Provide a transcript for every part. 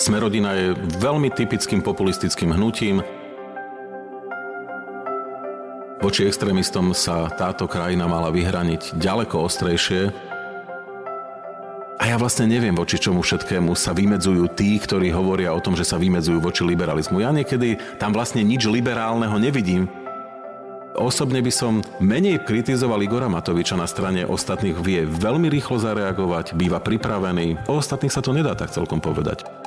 Smerodina je veľmi typickým populistickým hnutím. Voči extrémistom sa táto krajina mala vyhraniť ďaleko ostrejšie. A ja vlastne neviem, voči čomu všetkému sa vymedzujú tí, ktorí hovoria o tom, že sa vymedzujú voči liberalizmu. Ja niekedy tam vlastne nič liberálneho nevidím. Osobne by som menej kritizoval Igora Matoviča na strane ostatných. Vie veľmi rýchlo zareagovať, býva pripravený. O ostatných sa to nedá tak celkom povedať.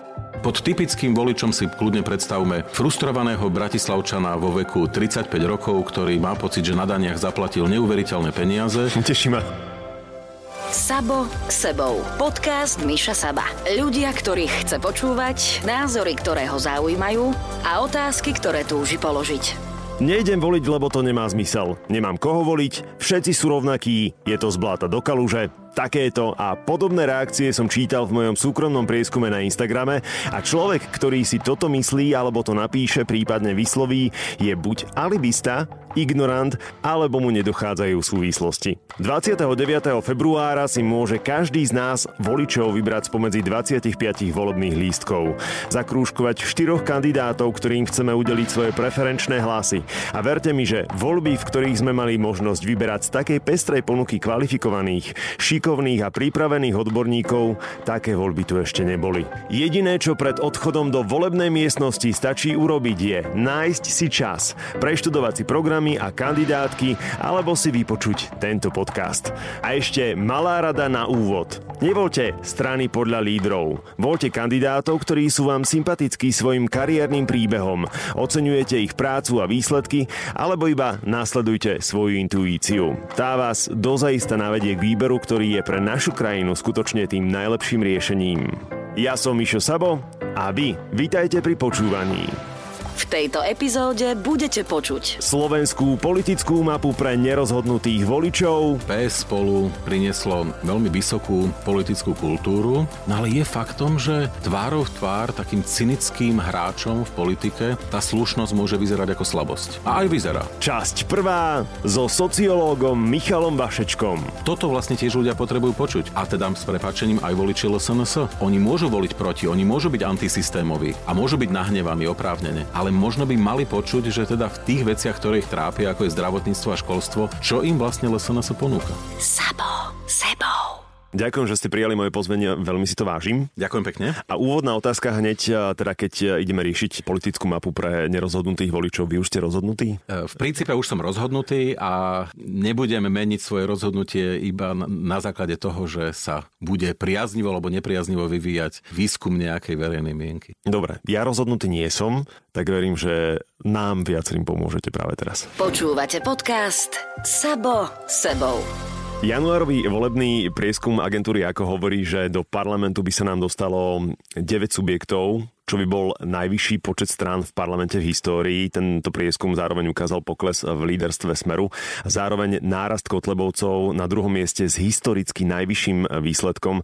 Pod typickým voličom si kľudne predstavme frustrovaného bratislavčana vo veku 35 rokov, ktorý má pocit, že na daniach zaplatil neuveriteľné peniaze. Teší ma. Sabo sebou. Podcast Miša Saba. Ľudia, ktorých chce počúvať, názory, ktoré ho zaujímajú a otázky, ktoré túži položiť. Nejdem voliť, lebo to nemá zmysel. Nemám koho voliť, všetci sú rovnakí, je to z bláta do kaluže, Takéto a podobné reakcie som čítal v mojom súkromnom prieskume na Instagrame a človek, ktorý si toto myslí alebo to napíše, prípadne vysloví, je buď alibista, ignorant, alebo mu nedochádzajú súvislosti. 29. februára si môže každý z nás voličov vybrať spomedzi 25 volebných lístkov. Zakrúškovať štyroch kandidátov, ktorým chceme udeliť svoje preferenčné hlasy. A verte mi, že voľby, v ktorých sme mali možnosť vyberať z takej pestrej ponuky kvalifikovaných, šik šikovných a pripravených odborníkov, také voľby tu ešte neboli. Jediné, čo pred odchodom do volebnej miestnosti stačí urobiť je nájsť si čas, preštudovať si programy a kandidátky alebo si vypočuť tento podcast. A ešte malá rada na úvod. Nevolte strany podľa lídrov. Voľte kandidátov, ktorí sú vám sympatickí svojim kariérnym príbehom. Oceňujete ich prácu a výsledky, alebo iba následujte svoju intuíciu. Tá vás dozaista navedie k výberu, ktorý je pre našu krajinu skutočne tým najlepším riešením. Ja som Mišo Sabo a vy vítajte pri počúvaní. V tejto epizóde budete počuť slovenskú politickú mapu pre nerozhodnutých voličov. PS spolu prinieslo veľmi vysokú politickú kultúru, no ale je faktom, že tvárov tvár takým cynickým hráčom v politike tá slušnosť môže vyzerať ako slabosť. A aj vyzerá. Časť prvá so sociológom Michalom Vašečkom. Toto vlastne tiež ľudia potrebujú počuť. A teda s prepačením aj voliči LSNS. Oni môžu voliť proti, oni môžu byť antisystémoví a môžu byť nahnevaní oprávnene ale možno by mali počuť, že teda v tých veciach, ktoré ich trápia, ako je zdravotníctvo a školstvo, čo im vlastne LSNS ponúka. Sabo. Ďakujem, že ste prijali moje pozvenie, veľmi si to vážim. Ďakujem pekne. A úvodná otázka hneď, teda keď ideme riešiť politickú mapu pre nerozhodnutých voličov, vy už ste rozhodnutí? E, v princípe už som rozhodnutý a nebudem meniť svoje rozhodnutie iba na základe toho, že sa bude priaznivo alebo nepriaznivo vyvíjať výskum nejakej verejnej mienky. Dobre, ja rozhodnutý nie som, tak verím, že nám viacerým pomôžete práve teraz. Počúvate podcast Sabo sebou. Januárový volebný prieskum agentúry ako hovorí, že do parlamentu by sa nám dostalo 9 subjektov, čo by bol najvyšší počet strán v parlamente v histórii. Tento prieskum zároveň ukázal pokles v líderstve Smeru. Zároveň nárast Kotlebovcov na druhom mieste s historicky najvyšším výsledkom.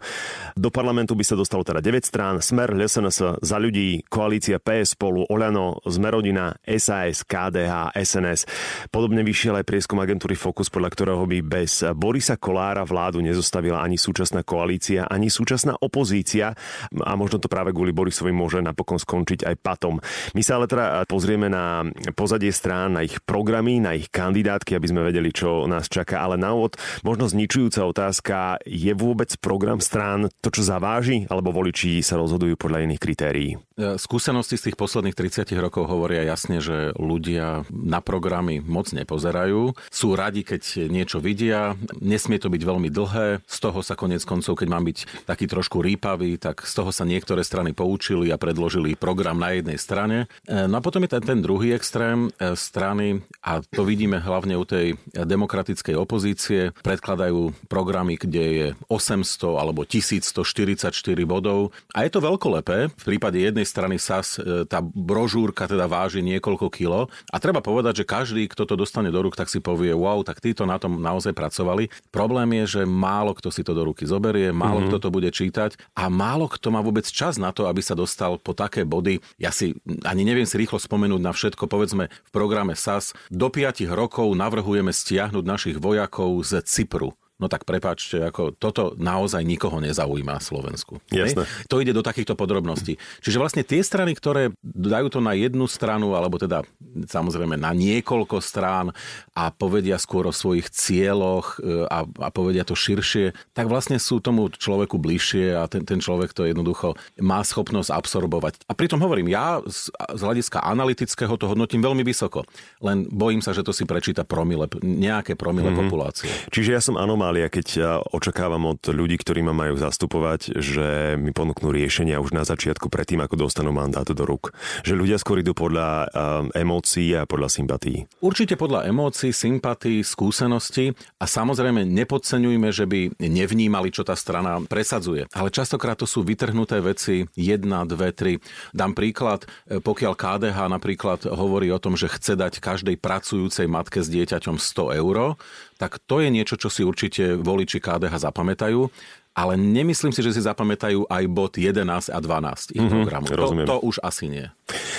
Do parlamentu by sa dostalo teda 9 strán. Smer, LSNS, za ľudí, koalícia PS spolu, Oľano, Zmerodina, SAS, KDH, SNS. Podobne vyšiel aj prieskum agentúry Focus, podľa ktorého by bez Borisa Kolára vládu nezostavila ani súčasná koalícia, ani súčasná opozícia. A možno to práve kvôli Borisovi môže napokon skončiť aj patom. My sa ale teda pozrieme na pozadie strán, na ich programy, na ich kandidátky, aby sme vedeli, čo nás čaká. Ale na úvod možno zničujúca otázka, je vôbec program strán to, čo zaváži, alebo voliči sa rozhodujú podľa iných kritérií? E, skúsenosti z tých posledných 30 rokov hovoria jasne, že ľudia na programy moc nepozerajú. Sú radi, keď niečo vidia. Nesmie to byť veľmi dlhé. Z toho sa konec koncov, keď mám byť taký trošku rýpavý, tak z toho sa niektoré strany poučili a pred predložili program na jednej strane. No a potom je ten, ten druhý extrém e, strany, a to vidíme hlavne u tej demokratickej opozície, predkladajú programy, kde je 800 alebo 1144 bodov. A je to veľkolepé. V prípade jednej strany SAS e, tá brožúrka teda váži niekoľko kilo. A treba povedať, že každý, kto to dostane do rúk, tak si povie, wow, tak títo na tom naozaj pracovali. Problém je, že málo kto si to do ruky zoberie, málo mm-hmm. kto to bude čítať a málo kto má vôbec čas na to, aby sa dostal po také body. Ja si ani neviem si rýchlo spomenúť na všetko. Povedzme v programe SAS do 5 rokov navrhujeme stiahnuť našich vojakov z Cypru no tak prepáčte, ako toto naozaj nikoho nezaujíma Slovensku. Jasné. To ide do takýchto podrobností. Čiže vlastne tie strany, ktoré dajú to na jednu stranu, alebo teda samozrejme na niekoľko strán a povedia skôr o svojich cieľoch e, a, a povedia to širšie, tak vlastne sú tomu človeku bližšie a ten, ten človek to jednoducho má schopnosť absorbovať. A pritom hovorím, ja z, z hľadiska analytického to hodnotím veľmi vysoko. Len bojím sa, že to si prečíta promile, nejaké promile mm-hmm. populácie. Čiže ja som anomália, keď očakávam od ľudí, ktorí ma majú zastupovať, že mi ponúknú riešenia už na začiatku predtým, ako dostanú mandát do rúk. Že ľudia skôr idú podľa um, emócií a podľa sympatí. Určite podľa emócií, sympatí, skúsenosti a samozrejme nepodceňujme, že by nevnímali, čo tá strana presadzuje. Ale častokrát to sú vytrhnuté veci, jedna, dve, tri. Dám príklad, e, pokiaľ KDH napríklad hovorí o tom, že chce dať každej pracujúcej matke s dieťaťom 100 eur, tak to je niečo, čo si určite voliči KDH zapamätajú ale nemyslím si, že si zapamätajú aj bod 11 a 12 ich mm-hmm, programu. To, to už asi nie.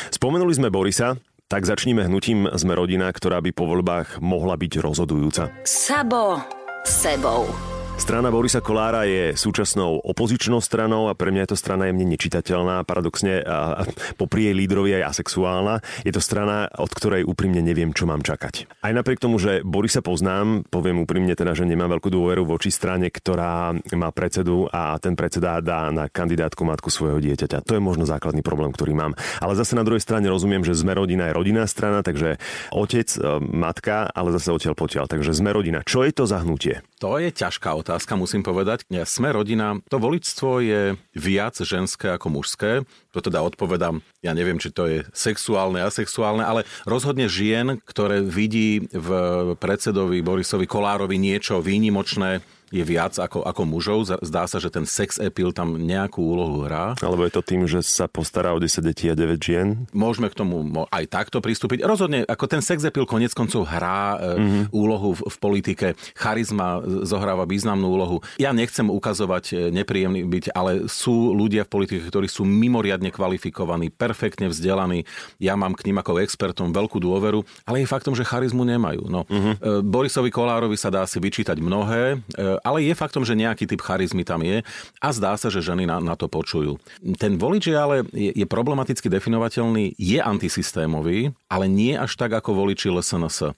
Spomenuli sme Borisa, tak začníme hnutím Sme rodina, ktorá by po voľbách mohla byť rozhodujúca. Sabo sebou. Strana Borisa Kolára je súčasnou opozičnou stranou a pre mňa je to strana jemne nečitateľná, paradoxne a popri jej lídrovi aj asexuálna. Je to strana, od ktorej úprimne neviem, čo mám čakať. Aj napriek tomu, že Borisa poznám, poviem úprimne teda, že nemám veľkú dôveru voči strane, ktorá má predsedu a ten predseda dá na kandidátku matku svojho dieťaťa. To je možno základný problém, ktorý mám. Ale zase na druhej strane rozumiem, že sme rodina je rodinná strana, takže otec, e, matka, ale zase odtiaľ potiaľ. Takže sme rodina. Čo je to za hnutie? To je ťažká otázka otázka, musím povedať. Sme rodina, to voličstvo je viac ženské ako mužské. To teda odpovedám, ja neviem, či to je sexuálne, asexuálne, ale rozhodne žien, ktoré vidí v predsedovi Borisovi Kolárovi niečo výnimočné, je viac ako, ako mužov. Zdá sa, že ten sex appeal tam nejakú úlohu hrá. Alebo je to tým, že sa postará o 10 detí a 9 žien? Môžeme k tomu aj takto pristúpiť. Rozhodne, ako ten sex appeal konec koncov hrá mm-hmm. úlohu v, v politike. Charizma zohráva významnú úlohu. Ja nechcem ukazovať e, nepríjemný byť, ale sú ľudia v politike, ktorí sú mimoriadne kvalifikovaní, perfektne vzdelaní. Ja mám k ním ako expertom veľkú dôveru, ale je faktom, že charizmu nemajú. No, mm-hmm. Borisovi Kolárovi sa dá si vyčítať mnohé ale je faktom, že nejaký typ charizmy tam je a zdá sa, že ženy na, na to počujú. Ten volič je ale je, je problematicky definovateľný, je antisystémový, ale nie až tak ako voliči LSNS. E,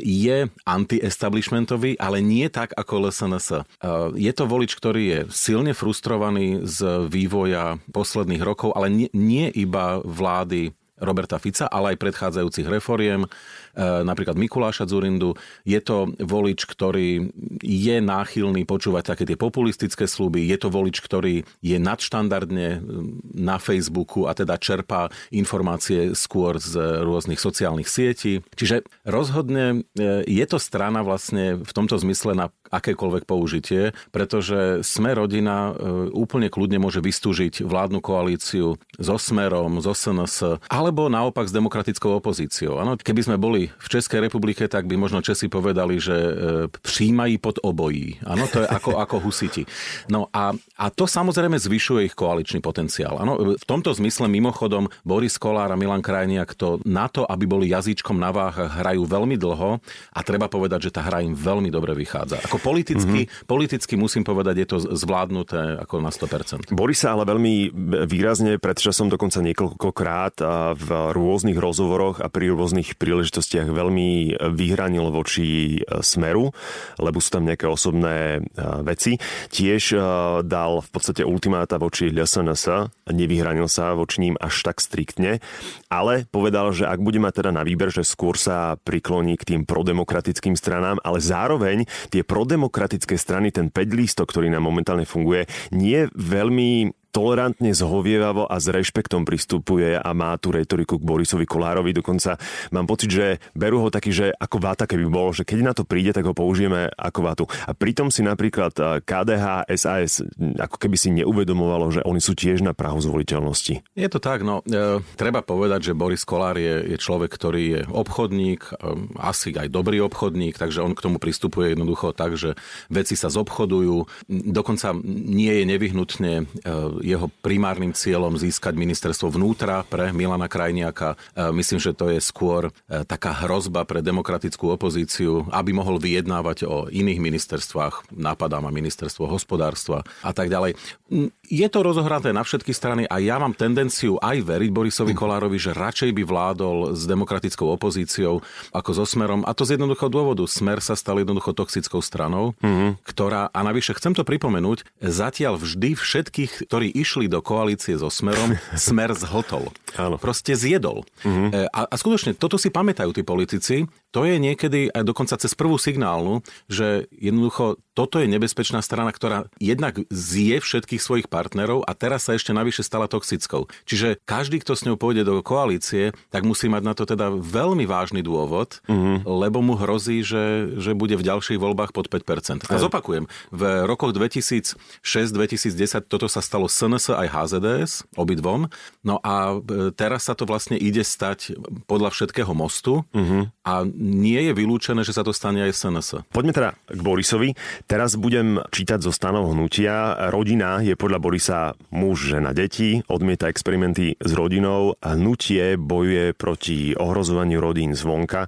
je anti-establishmentový, ale nie tak ako LSNS. E, je to volič, ktorý je silne frustrovaný z vývoja posledných rokov, ale nie, nie iba vlády Roberta Fica, ale aj predchádzajúcich reforiem. Eh, napríklad Mikuláša Zurindu. Je to volič, ktorý je náchylný počúvať také tie populistické sluby. Je to volič, ktorý je nadštandardne na Facebooku a teda čerpá informácie skôr z rôznych sociálnych sietí. Čiže rozhodne eh, je to strana vlastne v tomto zmysle na akékoľvek použitie, pretože sme rodina úplne kľudne môže vystúžiť vládnu koalíciu so Smerom, so SNS, alebo naopak s demokratickou opozíciou. Ano, keby sme boli v Českej republike, tak by možno Česi povedali, že e, přijímají pod obojí. Áno, to je ako, ako husiti. No a, a to samozrejme zvyšuje ich koaličný potenciál. Áno, v tomto zmysle mimochodom Boris Kolár a Milan Krajniak to na to, aby boli jazyčkom na váhach, hrajú veľmi dlho a treba povedať, že tá hra im veľmi dobre vychádza. Ako politicky, mm-hmm. politicky musím povedať, je to zvládnuté ako na 100%. Boris sa ale veľmi výrazne pred časom dokonca niekoľkokrát v rôznych rozhovoroch a pri rôznych príležitostiach veľmi vyhranil voči e, Smeru, lebo sú tam nejaké osobné e, veci. Tiež e, dal v podstate ultimáta voči LSNS, nevyhranil sa voči ním až tak striktne, ale povedal, že ak bude mať teda na výber, že skôr sa prikloní k tým prodemokratickým stranám, ale zároveň tie prodemokratické strany, ten 5 lístok, ktorý nám momentálne funguje, nie veľmi tolerantne, zhovievavo a s rešpektom pristupuje a má tú retoriku k Borisovi Kolárovi. Dokonca mám pocit, že berú ho taký, že ako váta keby bol, že keď na to príde, tak ho použijeme ako vátu. A pritom si napríklad KDH, SAS ako keby si neuvedomovalo, že oni sú tiež na prahu zvoliteľnosti. Je to tak, no e, treba povedať, že Boris Kolár je, je človek, ktorý je obchodník, e, asi aj dobrý obchodník, takže on k tomu pristupuje jednoducho tak, že veci sa zobchodujú, dokonca nie je nevyhnutne jeho primárnym cieľom získať ministerstvo vnútra pre Milana Krajniaka. Myslím, že to je skôr taká hrozba pre demokratickú opozíciu, aby mohol vyjednávať o iných ministerstvách, napadá ma ministerstvo hospodárstva a tak ďalej. Je to rozohraté na všetky strany a ja mám tendenciu aj veriť Borisovi Kolárovi, že radšej by vládol s demokratickou opozíciou ako so Smerom. A to z jednoduchého dôvodu. Smer sa stal jednoducho toxickou stranou, mm-hmm. ktorá, a navyše chcem to pripomenúť, zatiaľ vždy všetkých, ktorí išli do koalície so Smerom, Smer zhltol. Áno. Proste zjedol. Mm-hmm. A, a skutočne, toto si pamätajú tí politici, to je niekedy aj dokonca cez prvú signálnu, že jednoducho toto je nebezpečná strana, ktorá jednak zje všetkých svojich partnerov a teraz sa ešte navyše stala toxickou. Čiže každý, kto s ňou pôjde do koalície, tak musí mať na to teda veľmi vážny dôvod, mm-hmm. lebo mu hrozí, že, že bude v ďalších voľbách pod 5%. A zopakujem, v rokoch 2006-2010 toto sa stalo SNS aj HZDS, obidvom. No a e, teraz sa to vlastne ide stať podľa všetkého mostu mm-hmm. a nie je vylúčené, že sa to stane aj SNS. Poďme teda k Borisovi. Teraz budem čítať zo stanov hnutia. Rodina je podľa Borisa muž, žena, deti, odmieta experimenty s rodinou. Hnutie bojuje proti ohrozovaniu rodín zvonka.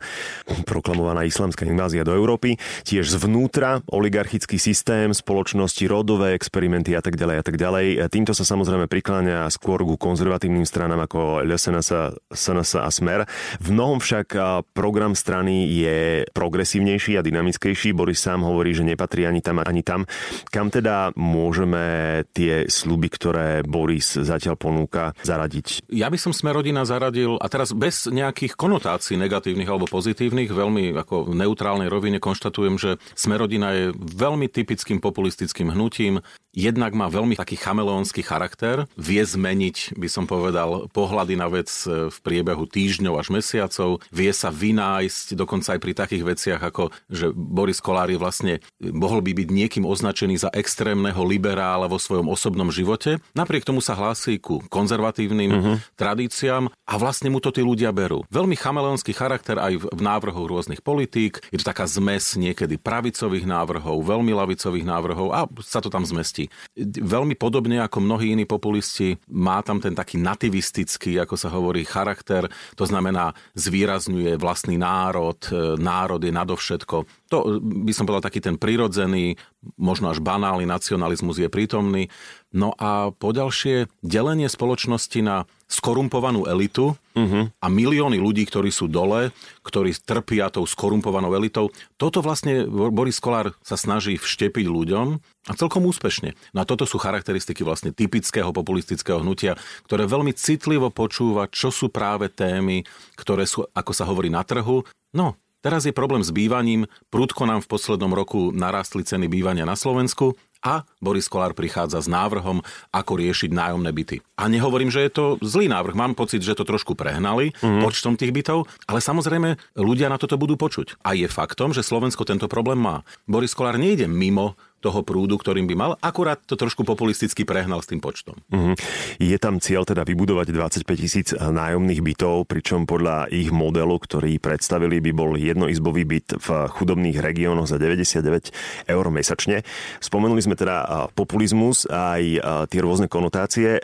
Proklamovaná islamská invázia do Európy. Tiež zvnútra oligarchický systém, spoločnosti, rodové experimenty a tak ďalej a tak ďalej. Týmto sa samozrejme prikláňa skôr ku konzervatívnym stranám ako LSNS, SNS a Smer. V mnohom však program strany je progresívnejší a dynamickejší. Boris sám hovorí, že nepatrí ani tam, ani tam. Kam teda môžeme tie sluby, ktoré Boris zatiaľ ponúka, zaradiť? Ja by som Smerodina zaradil, a teraz bez nejakých konotácií negatívnych alebo pozitívnych, veľmi ako v neutrálnej rovine konštatujem, že Smerodina je veľmi typickým populistickým hnutím, jednak má veľmi taký chameleonský charakter, vie zmeniť, by som povedal, pohľady na vec e, v priebehu týždňov až mesiacov, vie sa vynájsť dokonca aj pri takých veciach, ako že Boris Kolár je vlastne, mohol by byť niekým označený za extrémneho liberála vo svojom osobnom živote. Napriek tomu sa hlási ku konzervatívnym uh-huh. tradíciám a vlastne mu to tí ľudia berú. Veľmi chameleonský charakter aj v návrhoch rôznych politík, je to taká zmes niekedy pravicových návrhov, veľmi lavicových návrhov a sa to tam zmestí. Veľmi podobne ako mnohí iní populisti má tam ten taký nativistický, ako sa hovorí, charakter. To znamená, zvýrazňuje vlastný národ, e, národ je nadovšetko. To by som povedal taký ten prirodzený, možno až banálny nacionalizmus je prítomný. No a poďalšie, delenie spoločnosti na skorumpovanú elitu uh-huh. a milióny ľudí, ktorí sú dole, ktorí trpia tou skorumpovanou elitou. Toto vlastne Boris Kolár sa snaží vštepiť ľuďom a celkom úspešne. No a toto sú charakteristiky vlastne typického populistického hnutia, ktoré veľmi citlivo počúva, čo sú práve témy, ktoré sú, ako sa hovorí, na trhu. No, Teraz je problém s bývaním, prudko nám v poslednom roku narastli ceny bývania na Slovensku a Boris Kolár prichádza s návrhom, ako riešiť nájomné byty. A nehovorím, že je to zlý návrh, mám pocit, že to trošku prehnali mm. počtom tých bytov, ale samozrejme ľudia na toto budú počuť. A je faktom, že Slovensko tento problém má. Boris Kolár nejde mimo toho prúdu, ktorým by mal, akurát to trošku populisticky prehnal s tým počtom. Mm-hmm. Je tam cieľ teda vybudovať 25 tisíc nájomných bytov, pričom podľa ich modelu, ktorý predstavili, by bol jednoizbový byt v chudobných regiónoch za 99 eur mesačne. Spomenuli sme teda populizmus a aj tie rôzne konotácie.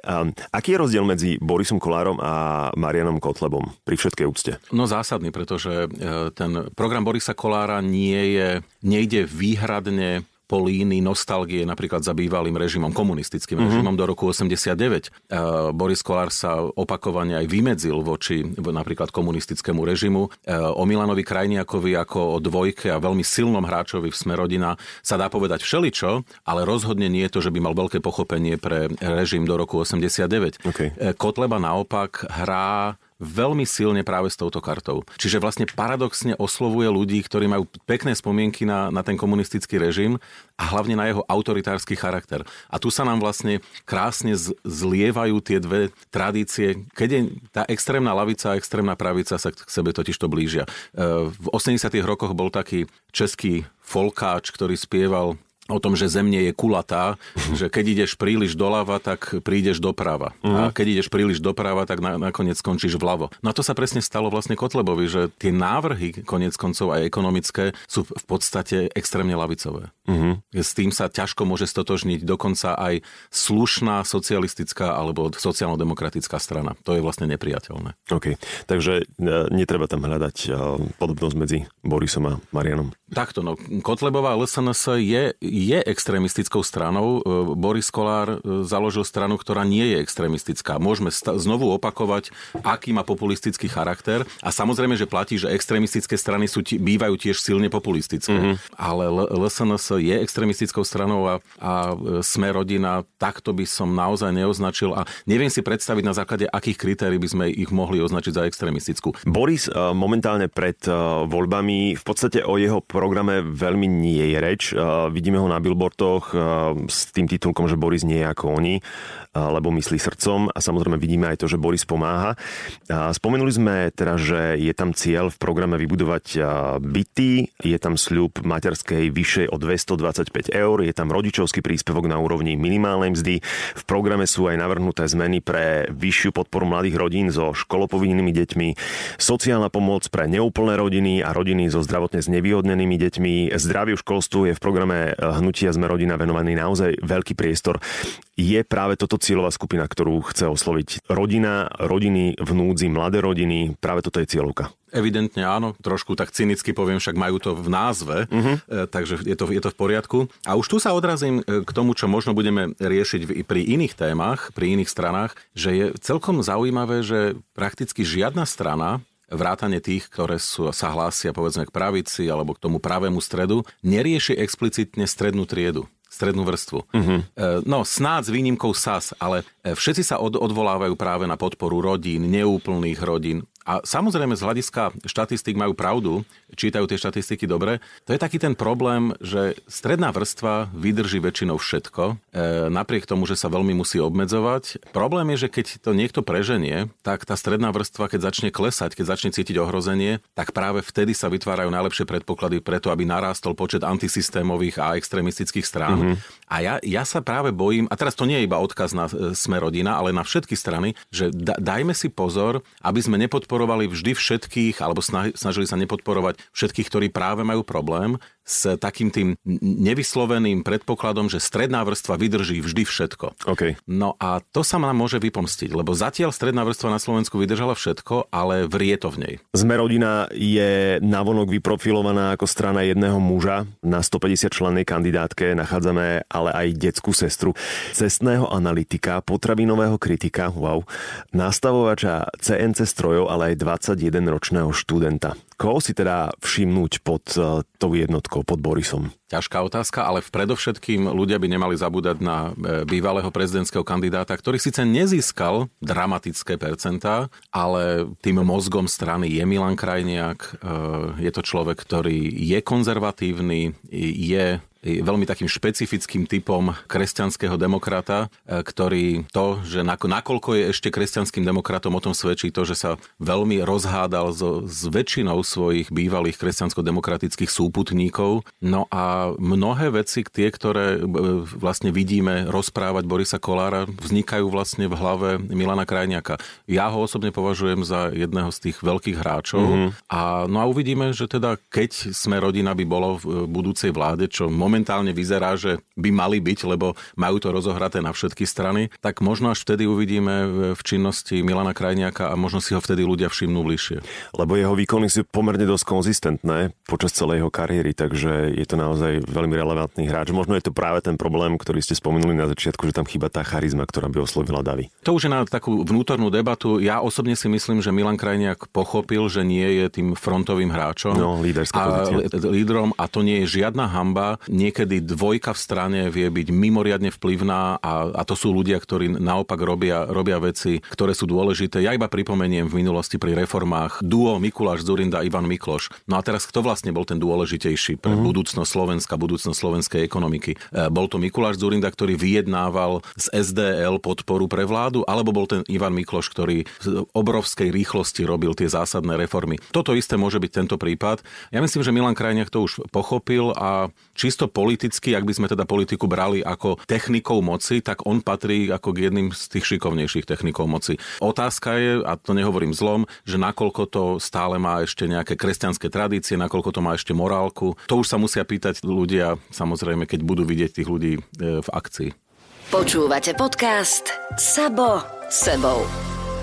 Aký je rozdiel medzi Borisom Kolárom a Marianom Kotlebom pri všetkej úcte? No zásadný, pretože e, ten program Borisa Kolára nie je, nejde výhradne po línii nostalgie napríklad za bývalým režimom, komunistickým mm-hmm. režimom do roku 89. Boris Kolár sa opakovane aj vymedzil voči napríklad komunistickému režimu. O Milanovi Krajniakovi ako o dvojke a veľmi silnom hráčovi v Smerodina sa dá povedať všeličo, ale rozhodne nie je to, že by mal veľké pochopenie pre režim do roku 89. Okay. Kotleba naopak hrá veľmi silne práve s touto kartou. Čiže vlastne paradoxne oslovuje ľudí, ktorí majú pekné spomienky na, na ten komunistický režim a hlavne na jeho autoritársky charakter. A tu sa nám vlastne krásne zlievajú tie dve tradície, keď je tá extrémna lavica a extrémna pravica sa k sebe totiž to blížia. E, v 80. rokoch bol taký český folkáč, ktorý spieval o tom, že Zem nie je kulatá, že keď ideš príliš doľava, tak prídeš doprava. Uh-huh. A keď ideš príliš doprava, tak na, nakoniec skončíš vľavo. No a to sa presne stalo vlastne Kotlebovi, že tie návrhy konec koncov aj ekonomické sú v podstate extrémne lavicové. Uh-huh. S tým sa ťažko môže stotožniť dokonca aj slušná socialistická alebo sociálno-demokratická strana. To je vlastne nepriateľné. OK, takže e, netreba tam hľadať e, podobnosť medzi Borisom a Marianom. Takto, no, Kotlebová LSNS je, je extrémistickou stranou. E, Boris Kolár e, založil stranu, ktorá nie je extrémistická. Môžeme sta- znovu opakovať, aký má populistický charakter. A samozrejme, že platí, že extrémistické strany sú t- bývajú tiež silne populistické. Mm-hmm. Ale L- LSNS je extrémistickou stranou a, a e, sme rodina, takto by som naozaj neoznačil a neviem si predstaviť na základe akých kritérií by sme ich mohli označiť za extrémistickú. Boris momentálne pred voľbami v podstate o jeho programe veľmi nie je reč. Vidíme ho na billboardoch s tým titulkom, že Boris nie je ako oni lebo myslí srdcom a samozrejme vidíme aj to, že Boris pomáha. Spomenuli sme teda, že je tam cieľ v programe vybudovať byty, je tam sľub materskej vyššej o 225 eur, je tam rodičovský príspevok na úrovni minimálnej mzdy. V programe sú aj navrhnuté zmeny pre vyššiu podporu mladých rodín so školopovinnými deťmi, sociálna pomoc pre neúplné rodiny a rodiny so zdravotne znevýhodnenými deťmi. Zdraviu školstvu je v programe Hnutia sme rodina venovaný naozaj veľký priestor. Je práve toto cieľová skupina, ktorú chce osloviť rodina, rodiny v núdzi, mladé rodiny, práve toto je cieľovka. Evidentne áno, trošku tak cynicky poviem, však majú to v názve, uh-huh. takže je to, je to v poriadku. A už tu sa odrazím e, k tomu, čo možno budeme riešiť pri iných témach, pri iných stranách, že je celkom zaujímavé, že prakticky žiadna strana vrátane tých, ktoré sú, sa hlásia povedzme k pravici alebo k tomu pravému stredu, nerieši explicitne strednú triedu strednú vrstvu. Uh-huh. No, snáď s výnimkou SAS, ale e, všetci sa od, odvolávajú práve na podporu rodín, neúplných rodín, a samozrejme z hľadiska štatistik majú pravdu, čítajú tie štatistiky dobre. To je taký ten problém, že stredná vrstva vydrží väčšinou všetko, e, napriek tomu, že sa veľmi musí obmedzovať. Problém je, že keď to niekto preženie, tak tá stredná vrstva, keď začne klesať, keď začne cítiť ohrozenie, tak práve vtedy sa vytvárajú najlepšie predpoklady preto, aby narástol počet antisystémových a extrémistických strán. Mm-hmm. A ja, ja sa práve bojím, a teraz to nie je iba odkaz na e, sme rodina, ale na všetky strany, že da, dajme si pozor, aby sme nepodporovali nepodporovali vždy všetkých, alebo snažili sa nepodporovať všetkých, ktorí práve majú problém, s takým tým nevysloveným predpokladom, že stredná vrstva vydrží vždy všetko. Okay. No a to sa nám môže vypomstiť, lebo zatiaľ stredná vrstva na Slovensku vydržala všetko, ale vrie to v nej. Sme rodina je navonok vyprofilovaná ako strana jedného muža. Na 150 člennej kandidátke nachádzame ale aj detskú sestru, cestného analytika, potravinového kritika, wow, nastavovača CNC strojov, ale aj 21-ročného študenta. Koho si teda všimnúť pod uh, tou jednotkou, pod Borisom? Ťažká otázka, ale predovšetkým ľudia by nemali zabúdať na e, bývalého prezidentského kandidáta, ktorý síce nezískal dramatické percentá, ale tým mozgom strany je Milan Krajniak. E, je to človek, ktorý je konzervatívny, je veľmi takým špecifickým typom kresťanského demokrata, e, ktorý to, že nakoľko je ešte kresťanským demokratom, o tom svedčí to, že sa veľmi rozhádal so, s väčšinou svojich bývalých kresťansko-demokratických súputníkov. No a mnohé veci, tie, ktoré e, vlastne vidíme rozprávať Borisa Kolára, vznikajú vlastne v hlave Milana Krajniaka. Ja ho osobne považujem za jedného z tých veľkých hráčov. Mm-hmm. A, no a uvidíme, že teda keď sme rodina by bolo v budúcej vláde, čo momentálne vyzerá, že by mali byť, lebo majú to rozohraté na všetky strany, tak možno až vtedy uvidíme v činnosti Milana Krajniaka a možno si ho vtedy ľudia všimnú bližšie. Lebo jeho výkony sú pomerne dosť konzistentné počas celej jeho kariéry, takže je to naozaj veľmi relevantný hráč. Možno je to práve ten problém, ktorý ste spomenuli na začiatku, že tam chýba tá charizma, ktorá by oslovila Davy. To už je na takú vnútornú debatu. Ja osobne si myslím, že Milan Krajniak pochopil, že nie je tým frontovým hráčom. No, a, lídrom a to nie je žiadna hamba niekedy dvojka v strane vie byť mimoriadne vplyvná a, a to sú ľudia, ktorí naopak robia, robia veci, ktoré sú dôležité. Ja iba pripomeniem v minulosti pri reformách duo Mikuláš Zurinda Ivan Mikloš. No a teraz kto vlastne bol ten dôležitejší pre uh-huh. budúcnosť Slovenska, budúcnosť slovenskej ekonomiky? E, bol to Mikuláš Zurinda, ktorý vyjednával z SDL podporu pre vládu, alebo bol ten Ivan Mikloš, ktorý z obrovskej rýchlosti robil tie zásadné reformy. Toto isté môže byť tento prípad. Ja myslím, že Milan Krajniak to už pochopil a čisto politicky, ak by sme teda politiku brali ako technikou moci, tak on patrí ako k jedným z tých šikovnejších technikov moci. Otázka je, a to nehovorím zlom, že nakoľko to stále má ešte nejaké kresťanské tradície, nakoľko to má ešte morálku. To už sa musia pýtať ľudia, samozrejme, keď budú vidieť tých ľudí e, v akcii. Počúvate podcast Sabo sebou.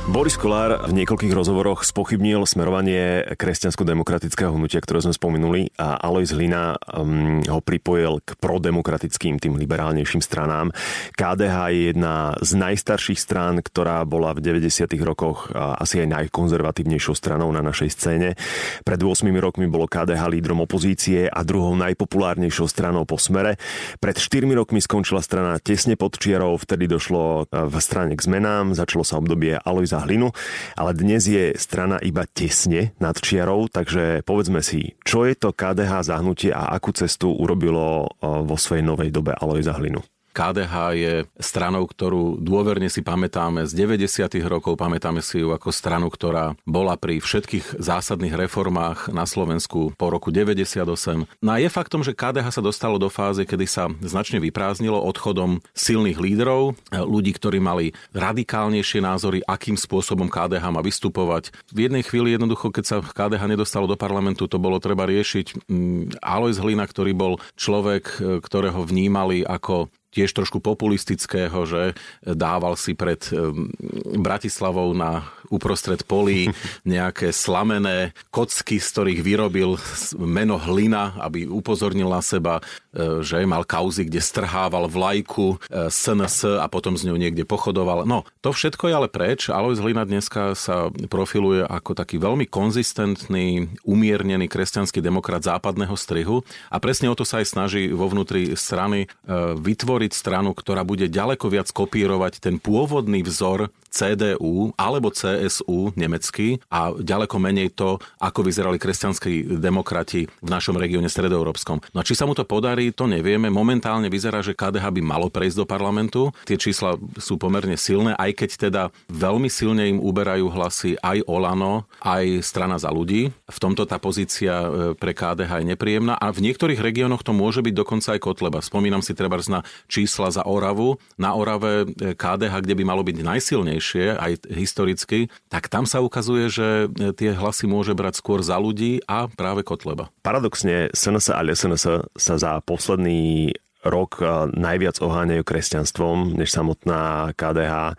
Boris Kolár v niekoľkých rozhovoroch spochybnil smerovanie kresťansko-demokratického hnutia, ktoré sme spomenuli a Alois Hlina um, ho pripojil k prodemokratickým, tým liberálnejším stranám. KDH je jedna z najstarších strán, ktorá bola v 90. rokoch asi aj najkonzervatívnejšou stranou na našej scéne. Pred 8 rokmi bolo KDH lídrom opozície a druhou najpopulárnejšou stranou po smere. Pred 4 rokmi skončila strana tesne pod čiarou, vtedy došlo v strane k zmenám, začalo sa obdobie Hlinu, ale dnes je strana iba tesne nad čiarou, takže povedzme si, čo je to KDH zahnutie a akú cestu urobilo vo svojej novej dobe Alojza Hlinu? KDH je stranou, ktorú dôverne si pamätáme z 90. rokov, pamätáme si ju ako stranu, ktorá bola pri všetkých zásadných reformách na Slovensku po roku 98. No a je faktom, že KDH sa dostalo do fázy, kedy sa značne vyprázdnilo odchodom silných lídrov, ľudí, ktorí mali radikálnejšie názory, akým spôsobom KDH má vystupovať. V jednej chvíli jednoducho, keď sa KDH nedostalo do parlamentu, to bolo treba riešiť. Mm, Alois Hlina, ktorý bol človek, ktorého vnímali ako tiež trošku populistického, že dával si pred Bratislavou na uprostred polí nejaké slamené kocky, z ktorých vyrobil meno hlina, aby upozornil na seba, že mal kauzy, kde strhával vlajku SNS e, a potom z ňou niekde pochodoval. No, to všetko je ale preč. Alois Hlina dneska sa profiluje ako taký veľmi konzistentný, umiernený kresťanský demokrat západného strihu a presne o to sa aj snaží vo vnútri strany e, vytvoriť stranu, ktorá bude ďaleko viac kopírovať ten pôvodný vzor CDU alebo CSU nemecký a ďaleko menej to, ako vyzerali kresťanskí demokrati v našom regióne stredoeurópskom. No a či sa mu to podarí, to nevieme. Momentálne vyzerá, že KDH by malo prejsť do parlamentu. Tie čísla sú pomerne silné, aj keď teda veľmi silne im uberajú hlasy aj Olano, aj strana za ľudí. V tomto tá pozícia e, pre KDH je nepríjemná a v niektorých regiónoch to môže byť dokonca aj Kotleba. Spomínam si treba na čísla za Oravu. Na Orave e, KDH, kde by malo byť najsilnejšie, dávnejšie, aj historicky, tak tam sa ukazuje, že tie hlasy môže brať skôr za ľudí a práve Kotleba. Paradoxne SNS a SNS sa za posledný rok najviac oháňajú kresťanstvom než samotná KDH.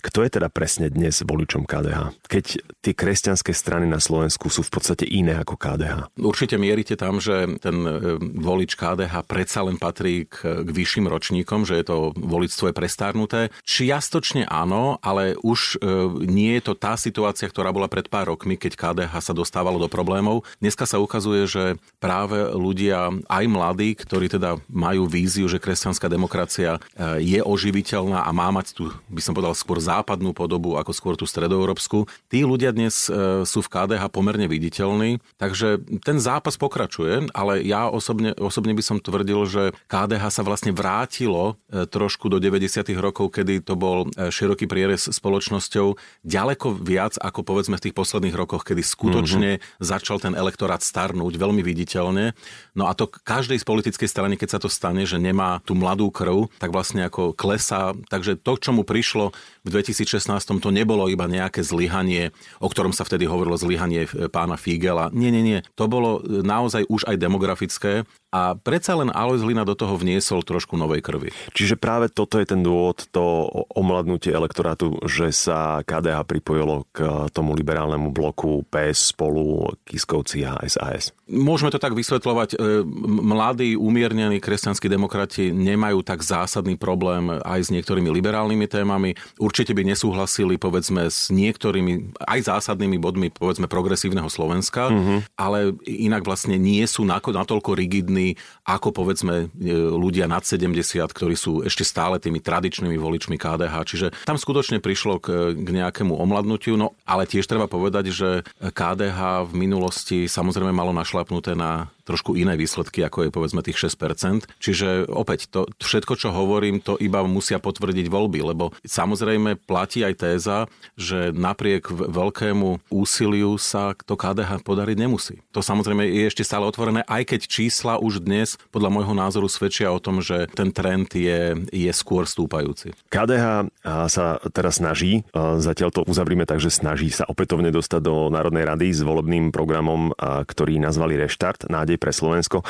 Kto je teda presne dnes voličom KDH? Keď tie kresťanské strany na Slovensku sú v podstate iné ako KDH. Určite mierite tam, že ten e, volič KDH predsa len patrí k, k vyšším ročníkom, že je to voličstvo je prestárnuté. Čiastočne áno, ale už e, nie je to tá situácia, ktorá bola pred pár rokmi, keď KDH sa dostávalo do problémov. Dneska sa ukazuje, že práve ľudia, aj mladí, ktorí teda majú víziu, že kresťanská demokracia e, je oživiteľná a má mať tu, by som povedal, skôr západnú podobu ako skôr tú stredoeurópsku. Tí ľudia dnes e, sú v KDH pomerne viditeľní, takže ten zápas pokračuje, ale ja osobne, osobne by som tvrdil, že KDH sa vlastne vrátilo e, trošku do 90. rokov, kedy to bol e, široký prierez spoločnosťou ďaleko viac ako povedzme v tých posledných rokoch, kedy skutočne mm-hmm. začal ten elektorát starnúť veľmi viditeľne. No a to každej z politickej strany, keď sa to stane, že nemá tú mladú krv, tak vlastne ako klesá. Takže to, čo mu prišlo v 2016 to nebolo iba nejaké zlyhanie, o ktorom sa vtedy hovorilo zlyhanie e, pána Figela. Nie, nie, nie. To bolo e, naozaj už aj demografické a predsa len Alois Hlina do toho vniesol trošku novej krvi. Čiže práve toto je ten dôvod, to omladnutie elektorátu, že sa KDH pripojilo k tomu liberálnemu bloku PS spolu Kiskovci a SAS. Môžeme to tak vysvetľovať. E, mladí, umiernení kresťanskí demokrati nemajú tak zásadný problém aj s niektorými liberálnymi témami. Určite by nesúhlasili, povedzme, s niektorými aj zásadnými bodmi, povedzme, progresívneho Slovenska, mm-hmm. ale inak vlastne nie sú natoľko rigidní ako povedzme e, ľudia nad 70, ktorí sú ešte stále tými tradičnými voličmi KDH. Čiže tam skutočne prišlo k, k nejakému omladnutiu, no ale tiež treba povedať, že KDH v minulosti samozrejme malo našlapnuté na trošku iné výsledky, ako je povedzme tých 6%. Čiže opäť, to všetko, čo hovorím, to iba musia potvrdiť voľby, lebo samozrejme platí aj téza, že napriek veľkému úsiliu sa to KDH podariť nemusí. To samozrejme je ešte stále otvorené, aj keď čísla už dnes podľa môjho názoru svedčia o tom, že ten trend je, je skôr stúpajúci. KDH sa teraz snaží, zatiaľ to uzavrime tak, že snaží sa opätovne dostať do Národnej rady s volebným programom, ktorý nazvali Reštart, nádej pre Slovensko.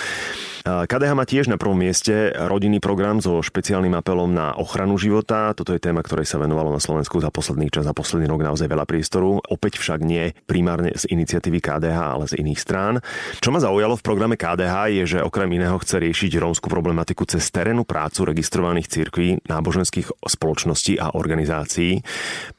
KDH má tiež na prvom mieste rodinný program so špeciálnym apelom na ochranu života. Toto je téma, ktorej sa venovalo na Slovensku za posledný čas, za posledný rok naozaj veľa priestoru. Opäť však nie primárne z iniciatívy KDH, ale z iných strán. Čo ma zaujalo v programe KDH je, že okrem iného chce riešiť rómsku problematiku cez terénu prácu registrovaných cirkví, náboženských spoločností a organizácií.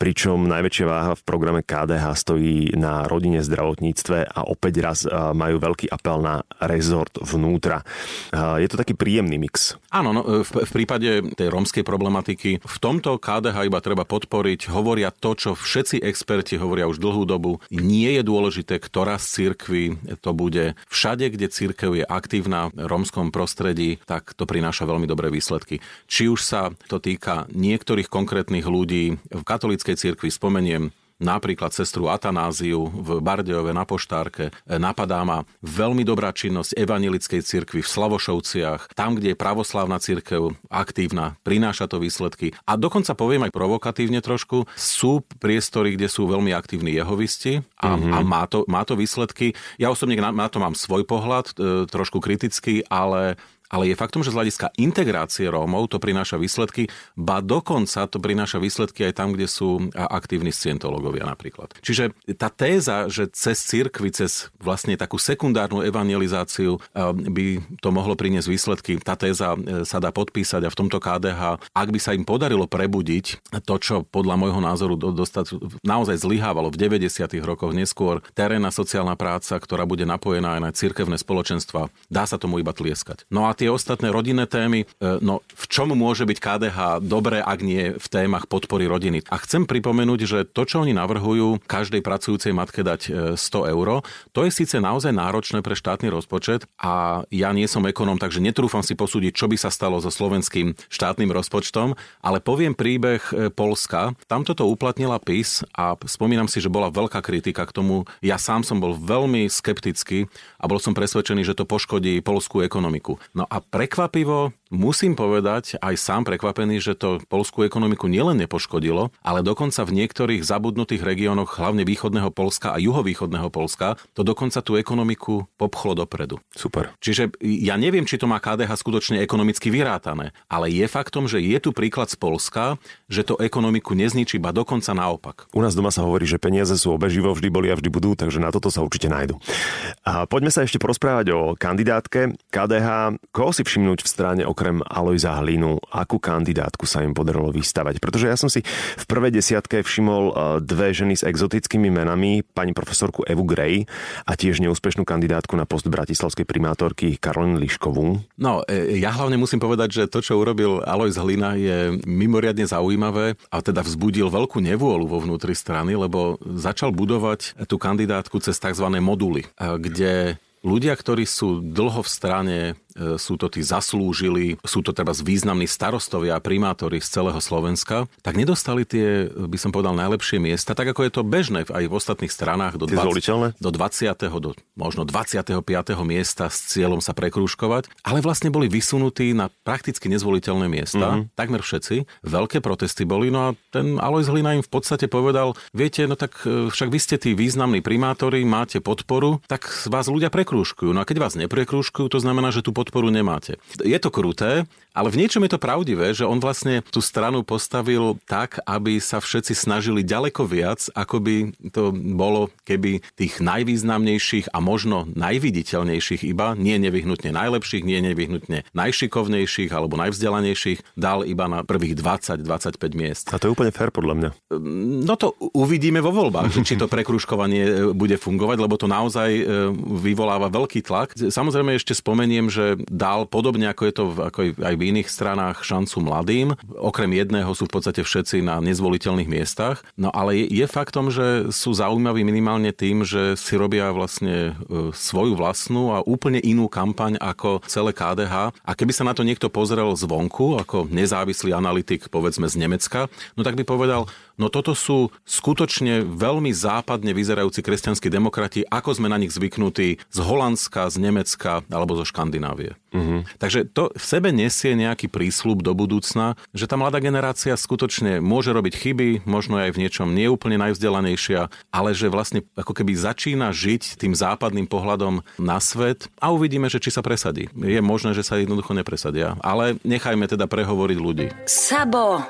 Pričom najväčšia váha v programe KDH stojí na rodine, zdravotníctve a opäť raz majú veľký apel na rezort vnútra. Je to taký príjemný mix. Áno, no, v, v prípade tej rómskej problematiky v tomto KDH iba treba podporiť. Hovoria to, čo všetci experti hovoria už dlhú dobu. Nie je dôležité, ktorá z cirkví to bude. Všade, kde cirkev je aktívna v rómskom prostredí, tak to prináša veľmi dobré výsledky. Či už sa to týka niektorých konkrétnych ľudí v katolíckej cirkvi, spomeniem napríklad sestru Atanáziu v Bardejove na Poštárke. Napadá ma veľmi dobrá činnosť evangelickej cirkvi v Slavošovciach, tam, kde je pravoslávna cirkev aktívna, prináša to výsledky. A dokonca poviem aj provokatívne trošku, sú priestory, kde sú veľmi aktívni jehovisti a, mm-hmm. a má, to, má to výsledky. Ja osobne na, na to mám svoj pohľad, e, trošku kritický, ale ale je faktom, že z hľadiska integrácie Rómov to prináša výsledky, ba dokonca to prináša výsledky aj tam, kde sú aktívni scientológovia napríklad. Čiže tá téza, že cez cirkvi, cez vlastne takú sekundárnu evangelizáciu by to mohlo priniesť výsledky, tá téza e, sa dá podpísať a v tomto KDH, ak by sa im podarilo prebudiť to, čo podľa môjho názoru dostať, naozaj zlyhávalo v 90. rokoch neskôr, terénna sociálna práca, ktorá bude napojená aj na cirkevné spoločenstva, dá sa tomu iba tlieskať. No a tie ostatné rodinné témy, e, no v čom môže byť KDH dobré, ak nie v témach podpory rodiny. A chcem pripomenúť, že to, čo oni navrhujú každej pracujúcej matke dať 100 e, eur, to je síce naozaj náročné pre štátny rozpočet a ja nie som ekonom, takže netrúfam si posúdiť, čo by sa stalo so slovenským štátnym rozpočtom, ale poviem príbeh e, Polska. Tam toto uplatnila PIS a spomínam si, že bola veľká kritika k tomu. Ja sám som bol veľmi skeptický a bol som presvedčený, že to poškodí polskú ekonomiku. No a prekvapivo musím povedať, aj sám prekvapený, že to polskú ekonomiku nielen nepoškodilo, ale dokonca v niektorých zabudnutých regiónoch, hlavne východného Polska a juhovýchodného Polska, to dokonca tú ekonomiku popchlo dopredu. Super. Čiže ja neviem, či to má KDH skutočne ekonomicky vyrátané, ale je faktom, že je tu príklad z Polska, že to ekonomiku nezničí, ba dokonca naopak. U nás doma sa hovorí, že peniaze sú obeživo, vždy boli a vždy budú, takže na toto sa určite nájdu. A poďme sa ešte porozprávať o kandidátke KDH. Koho si všimnúť v strane okrem Alojza Hlinu? Akú kandidátku sa im podarilo vystavať? Pretože ja som si v prvej desiatke všimol e, dve ženy s exotickými menami, pani profesorku Evu Gray a tiež neúspešnú kandidátku na post bratislavskej primátorky Karolín Liškovú. No, e, ja hlavne musím povedať, že to, čo urobil Alojz Hlina, je mimoriadne zaujímavé a teda vzbudil veľkú nevôľu vo vnútri strany, lebo začal budovať tú kandidátku cez tzv. moduly, e, kde ľudia, ktorí sú dlho v strane, sú to tí zaslúžili, sú to teda významní starostovia a primátori z celého Slovenska, tak nedostali tie, by som povedal, najlepšie miesta, tak ako je to bežné aj v ostatných stranách do 20, do 20. do možno 25. miesta s cieľom sa prekrúžkovať, ale vlastne boli vysunutí na prakticky nezvoliteľné miesta, mm-hmm. takmer všetci. Veľké protesty boli, no a ten Alois Hlina im v podstate povedal, viete, no tak e, však vy ste tí významní primátori, máte podporu, tak vás ľudia prekrúžkujú. No a keď vás neprekrúžkujú, to znamená, že tu podporu nemáte. Je to kruté, ale v niečom je to pravdivé, že on vlastne tú stranu postavil tak, aby sa všetci snažili ďaleko viac, ako by to bolo, keby tých najvýznamnejších a možno najviditeľnejších iba, nie nevyhnutne najlepších, nie nevyhnutne najšikovnejších alebo najvzdelanejších, dal iba na prvých 20-25 miest. A to je úplne fér podľa mňa. No to uvidíme vo voľbách, či to prekruškovanie e, bude fungovať, lebo to naozaj e, vyvoláva veľký tlak. Samozrejme ešte spomeniem, že dal podobne ako je to ako aj v iných stranách šancu mladým. Okrem jedného sú v podstate všetci na nezvoliteľných miestach. No ale je, je faktom, že sú zaujímaví minimálne tým, že si robia vlastne e, svoju vlastnú a úplne inú kampaň ako celé KDH. A keby sa na to niekto pozrel zvonku, ako nezávislý analytik, povedzme z Nemecka, no tak by povedal, no toto sú skutočne veľmi západne vyzerajúci kresťanskí demokrati, ako sme na nich zvyknutí z Holandska, z Nemecka alebo zo Škandinávie. Uh-huh. Takže to v sebe nesie nejaký prísľub do budúcna, že tá mladá generácia skutočne môže robiť chyby, možno aj v niečom neúplne najvzdelanejšia, ale že vlastne ako keby začína žiť tým západným pohľadom na svet a uvidíme, že či sa presadí. Je možné, že sa jednoducho nepresadia, ale nechajme teda prehovoriť ľudí. Sabo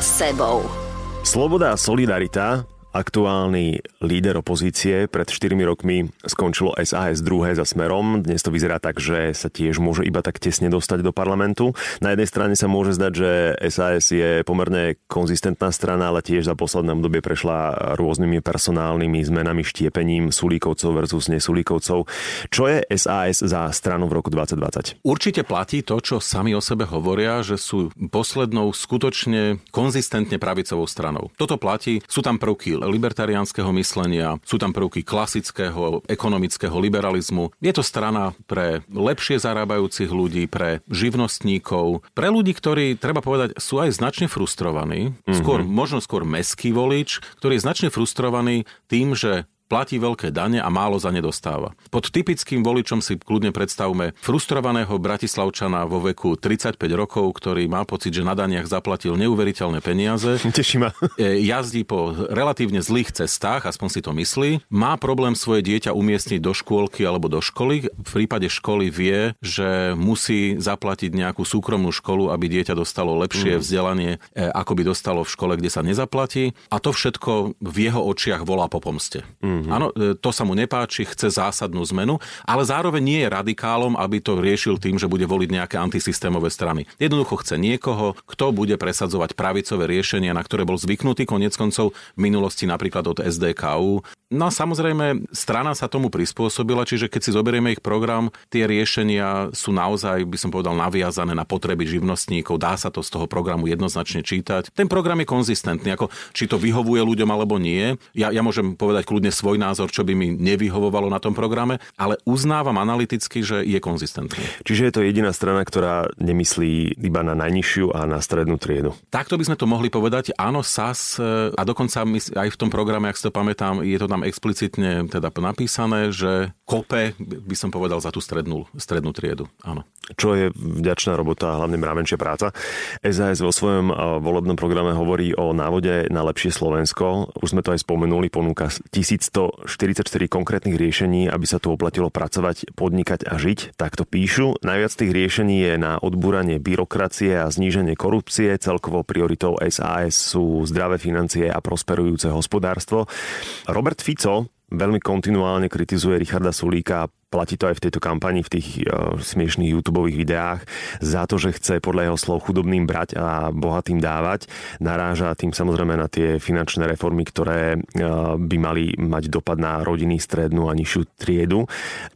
sebou. Sloboda a solidarita aktuálny líder opozície. Pred 4 rokmi skončilo SAS druhé za smerom. Dnes to vyzerá tak, že sa tiež môže iba tak tesne dostať do parlamentu. Na jednej strane sa môže zdať, že SAS je pomerne konzistentná strana, ale tiež za posledné obdobie prešla rôznymi personálnymi zmenami, štiepením Sulíkovcov versus nesulíkovcov. Čo je SAS za stranu v roku 2020? Určite platí to, čo sami o sebe hovoria, že sú poslednou skutočne konzistentne pravicovou stranou. Toto platí, sú tam prvky libertariánskeho myslenia, sú tam prvky klasického ekonomického liberalizmu. Je to strana pre lepšie zarábajúcich ľudí, pre živnostníkov, pre ľudí, ktorí, treba povedať, sú aj značne frustrovaní, mm-hmm. skôr, možno skôr meský volič, ktorý je značne frustrovaný tým, že platí veľké dane a málo za ne dostáva. Pod typickým voličom si kľudne predstavme frustrovaného bratislavčana vo veku 35 rokov, ktorý má pocit, že na daniach zaplatil neuveriteľné peniaze. Teší ma. E, jazdí po relatívne zlých cestách, aspoň si to myslí. Má problém svoje dieťa umiestniť do škôlky alebo do školy. V prípade školy vie, že musí zaplatiť nejakú súkromnú školu, aby dieťa dostalo lepšie mm. vzdelanie, e, ako by dostalo v škole, kde sa nezaplatí. A to všetko v jeho očiach volá po pomste. Mm. Mm-hmm. Áno, e, to sa mu nepáči, chce zásadnú zmenu, ale zároveň nie je radikálom, aby to riešil tým, že bude voliť nejaké antisystémové strany. Jednoducho chce niekoho, kto bude presadzovať pravicové riešenia, na ktoré bol zvyknutý konec koncov v minulosti napríklad od SDKU. No a samozrejme, strana sa tomu prispôsobila, čiže keď si zoberieme ich program, tie riešenia sú naozaj, by som povedal, naviazané na potreby živnostníkov. Dá sa to z toho programu jednoznačne čítať. Ten program je konzistentný, ako či to vyhovuje ľuďom alebo nie. Ja, ja môžem povedať kľudne svoj názor, čo by mi nevyhovovalo na tom programe, ale uznávam analyticky, že je konzistentný. Čiže je to jediná strana, ktorá nemyslí iba na najnižšiu a na strednú triedu. Takto by sme to mohli povedať. Áno, SAS e, a dokonca aj v tom programe, ak si to pamätám, je to tam explicitne teda napísané, že kope, by som povedal, za tú strednú, strednú triedu. Áno čo je vďačná robota a hlavne mravenčia práca. SAS vo svojom volebnom programe hovorí o návode na lepšie Slovensko. Už sme to aj spomenuli, ponúka 1144 konkrétnych riešení, aby sa tu oplatilo pracovať, podnikať a žiť. Tak to píšu. Najviac tých riešení je na odbúranie byrokracie a zníženie korupcie. Celkovou prioritou SAS sú zdravé financie a prosperujúce hospodárstvo. Robert Fico veľmi kontinuálne kritizuje Richarda Sulíka platí to aj v tejto kampani, v tých uh, smiešných YouTube videách, za to, že chce podľa jeho slov chudobným brať a bohatým dávať. Naráža tým samozrejme na tie finančné reformy, ktoré uh, by mali mať dopad na rodiny, strednú a nižšiu triedu.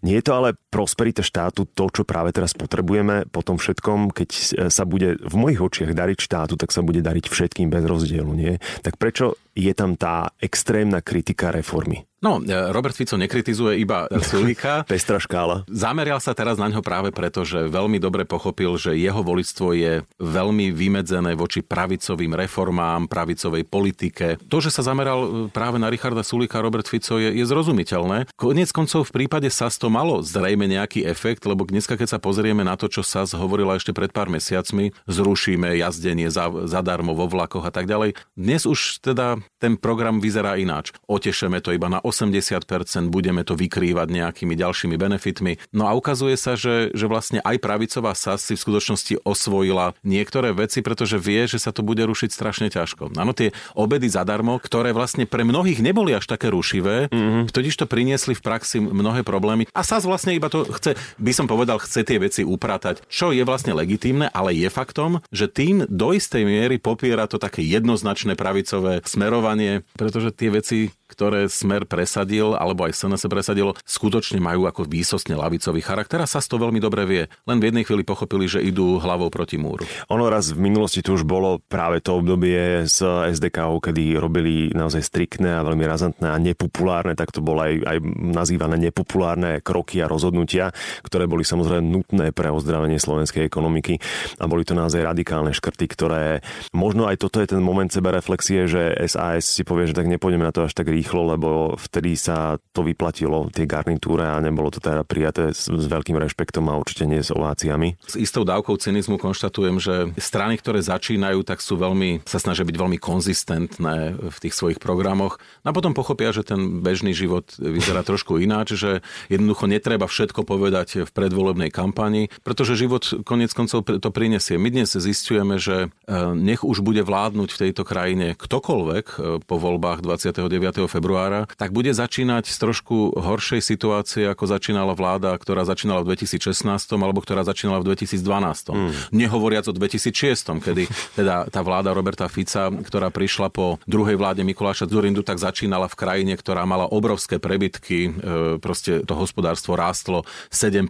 Nie je to ale prosperita štátu to, čo práve teraz potrebujeme po tom všetkom, keď sa bude v mojich očiach dariť štátu, tak sa bude dariť všetkým bez rozdielu, nie? Tak prečo je tam tá extrémna kritika reformy? No, Robert Fico nekritizuje iba Sulíka. Pestrá škála. Zamerial sa teraz na ňo práve preto, že veľmi dobre pochopil, že jeho volictvo je veľmi vymedzené voči pravicovým reformám, pravicovej politike. To, že sa zameral e, práve na Richarda Sulíka Robert Fico je, je zrozumiteľné. Konec koncov v prípade SAS to malo zrejme nejaký efekt, lebo dneska, keď sa pozrieme na to, čo SAS hovorila ešte pred pár mesiacmi, zrušíme jazdenie za, zadarmo vo vlakoch a tak ďalej. Dnes už teda ten program vyzerá ináč. Otešeme to iba na 80%, budeme to vykrývať nejakými ďalšími benefitmi. No a ukazuje sa, že, že vlastne aj pravicová SAS si v skutočnosti osvojila niektoré veci, pretože vie, že sa to bude rušiť strašne ťažko. Áno, tie obedy zadarmo, ktoré vlastne pre mnohých neboli až také rušivé, mm-hmm. totiž to priniesli v praxi mnohé problémy. A SAS vlastne iba to chce, by som povedal, chce tie veci upratať, čo je vlastne legitímne, ale je faktom, že tým do istej miery popiera to také jednoznačné pravicové smerovanie, pretože tie veci ktoré Smer presadil, alebo aj SNS presadilo, skutočne majú ako výsostne lavicový charakter a sa to veľmi dobre vie. Len v jednej chvíli pochopili, že idú hlavou proti múru. Ono raz v minulosti tu už bolo práve to obdobie s SDK, kedy robili naozaj striktné a veľmi razantné a nepopulárne, tak to bolo aj, aj nazývané nepopulárne kroky a rozhodnutia, ktoré boli samozrejme nutné pre ozdravenie slovenskej ekonomiky a boli to naozaj radikálne škrty, ktoré možno aj toto je ten moment sebereflexie, že SAS si povie, že tak nepôjdeme na to až tak rýchlo, lebo vtedy sa to vyplatilo, tie garnitúre a nebolo to teda prijaté s, s veľkým rešpektom a určite nie s ováciami. S istou dávkou cynizmu konštatujem, že strany, ktoré začínajú, tak sú veľmi, sa snažia byť veľmi konzistentné v tých svojich programoch a potom pochopia, že ten bežný život vyzerá trošku ináč, že jednoducho netreba všetko povedať v predvolebnej kampani, pretože život konec koncov to prinesie. My dnes zistujeme, že e, nech už bude vládnuť v tejto krajine ktokoľvek e, po voľbách 29. februára, tak bude začínať z trošku horšej situácie, ako začínala vláda, ktorá začínala v 2016 alebo ktorá začínala v 2012. Mm. Nehovoriac o 2006, kedy teda tá vláda Roberta Fica, ktorá prišla po druhej vláde Mikuláša Zurindu, tak začínala v krajine, ktorá mala obrovské prebytky, e, proste to hospodárstvo rástlo 7%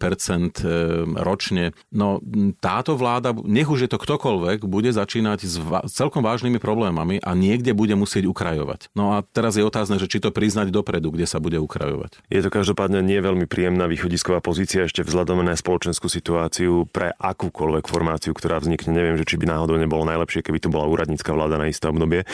ročne. No táto vláda, nech už je to ktokoľvek, bude začínať s celkom vážnymi problémami a niekde bude musieť ukrajovať. No a teraz je otázne, že či to priznať dopredu, kde sa bude ukrajovať. Je to každopádne nie veľmi príjemná východisková pozícia ešte vzhľadom na spoločenskú situáciu pre akúkoľvek formáciu, ktorá vznikne. Neviem, že či by náhodou nebolo najlepšie, keby tu bola úradnícka vláda na isté obdobie.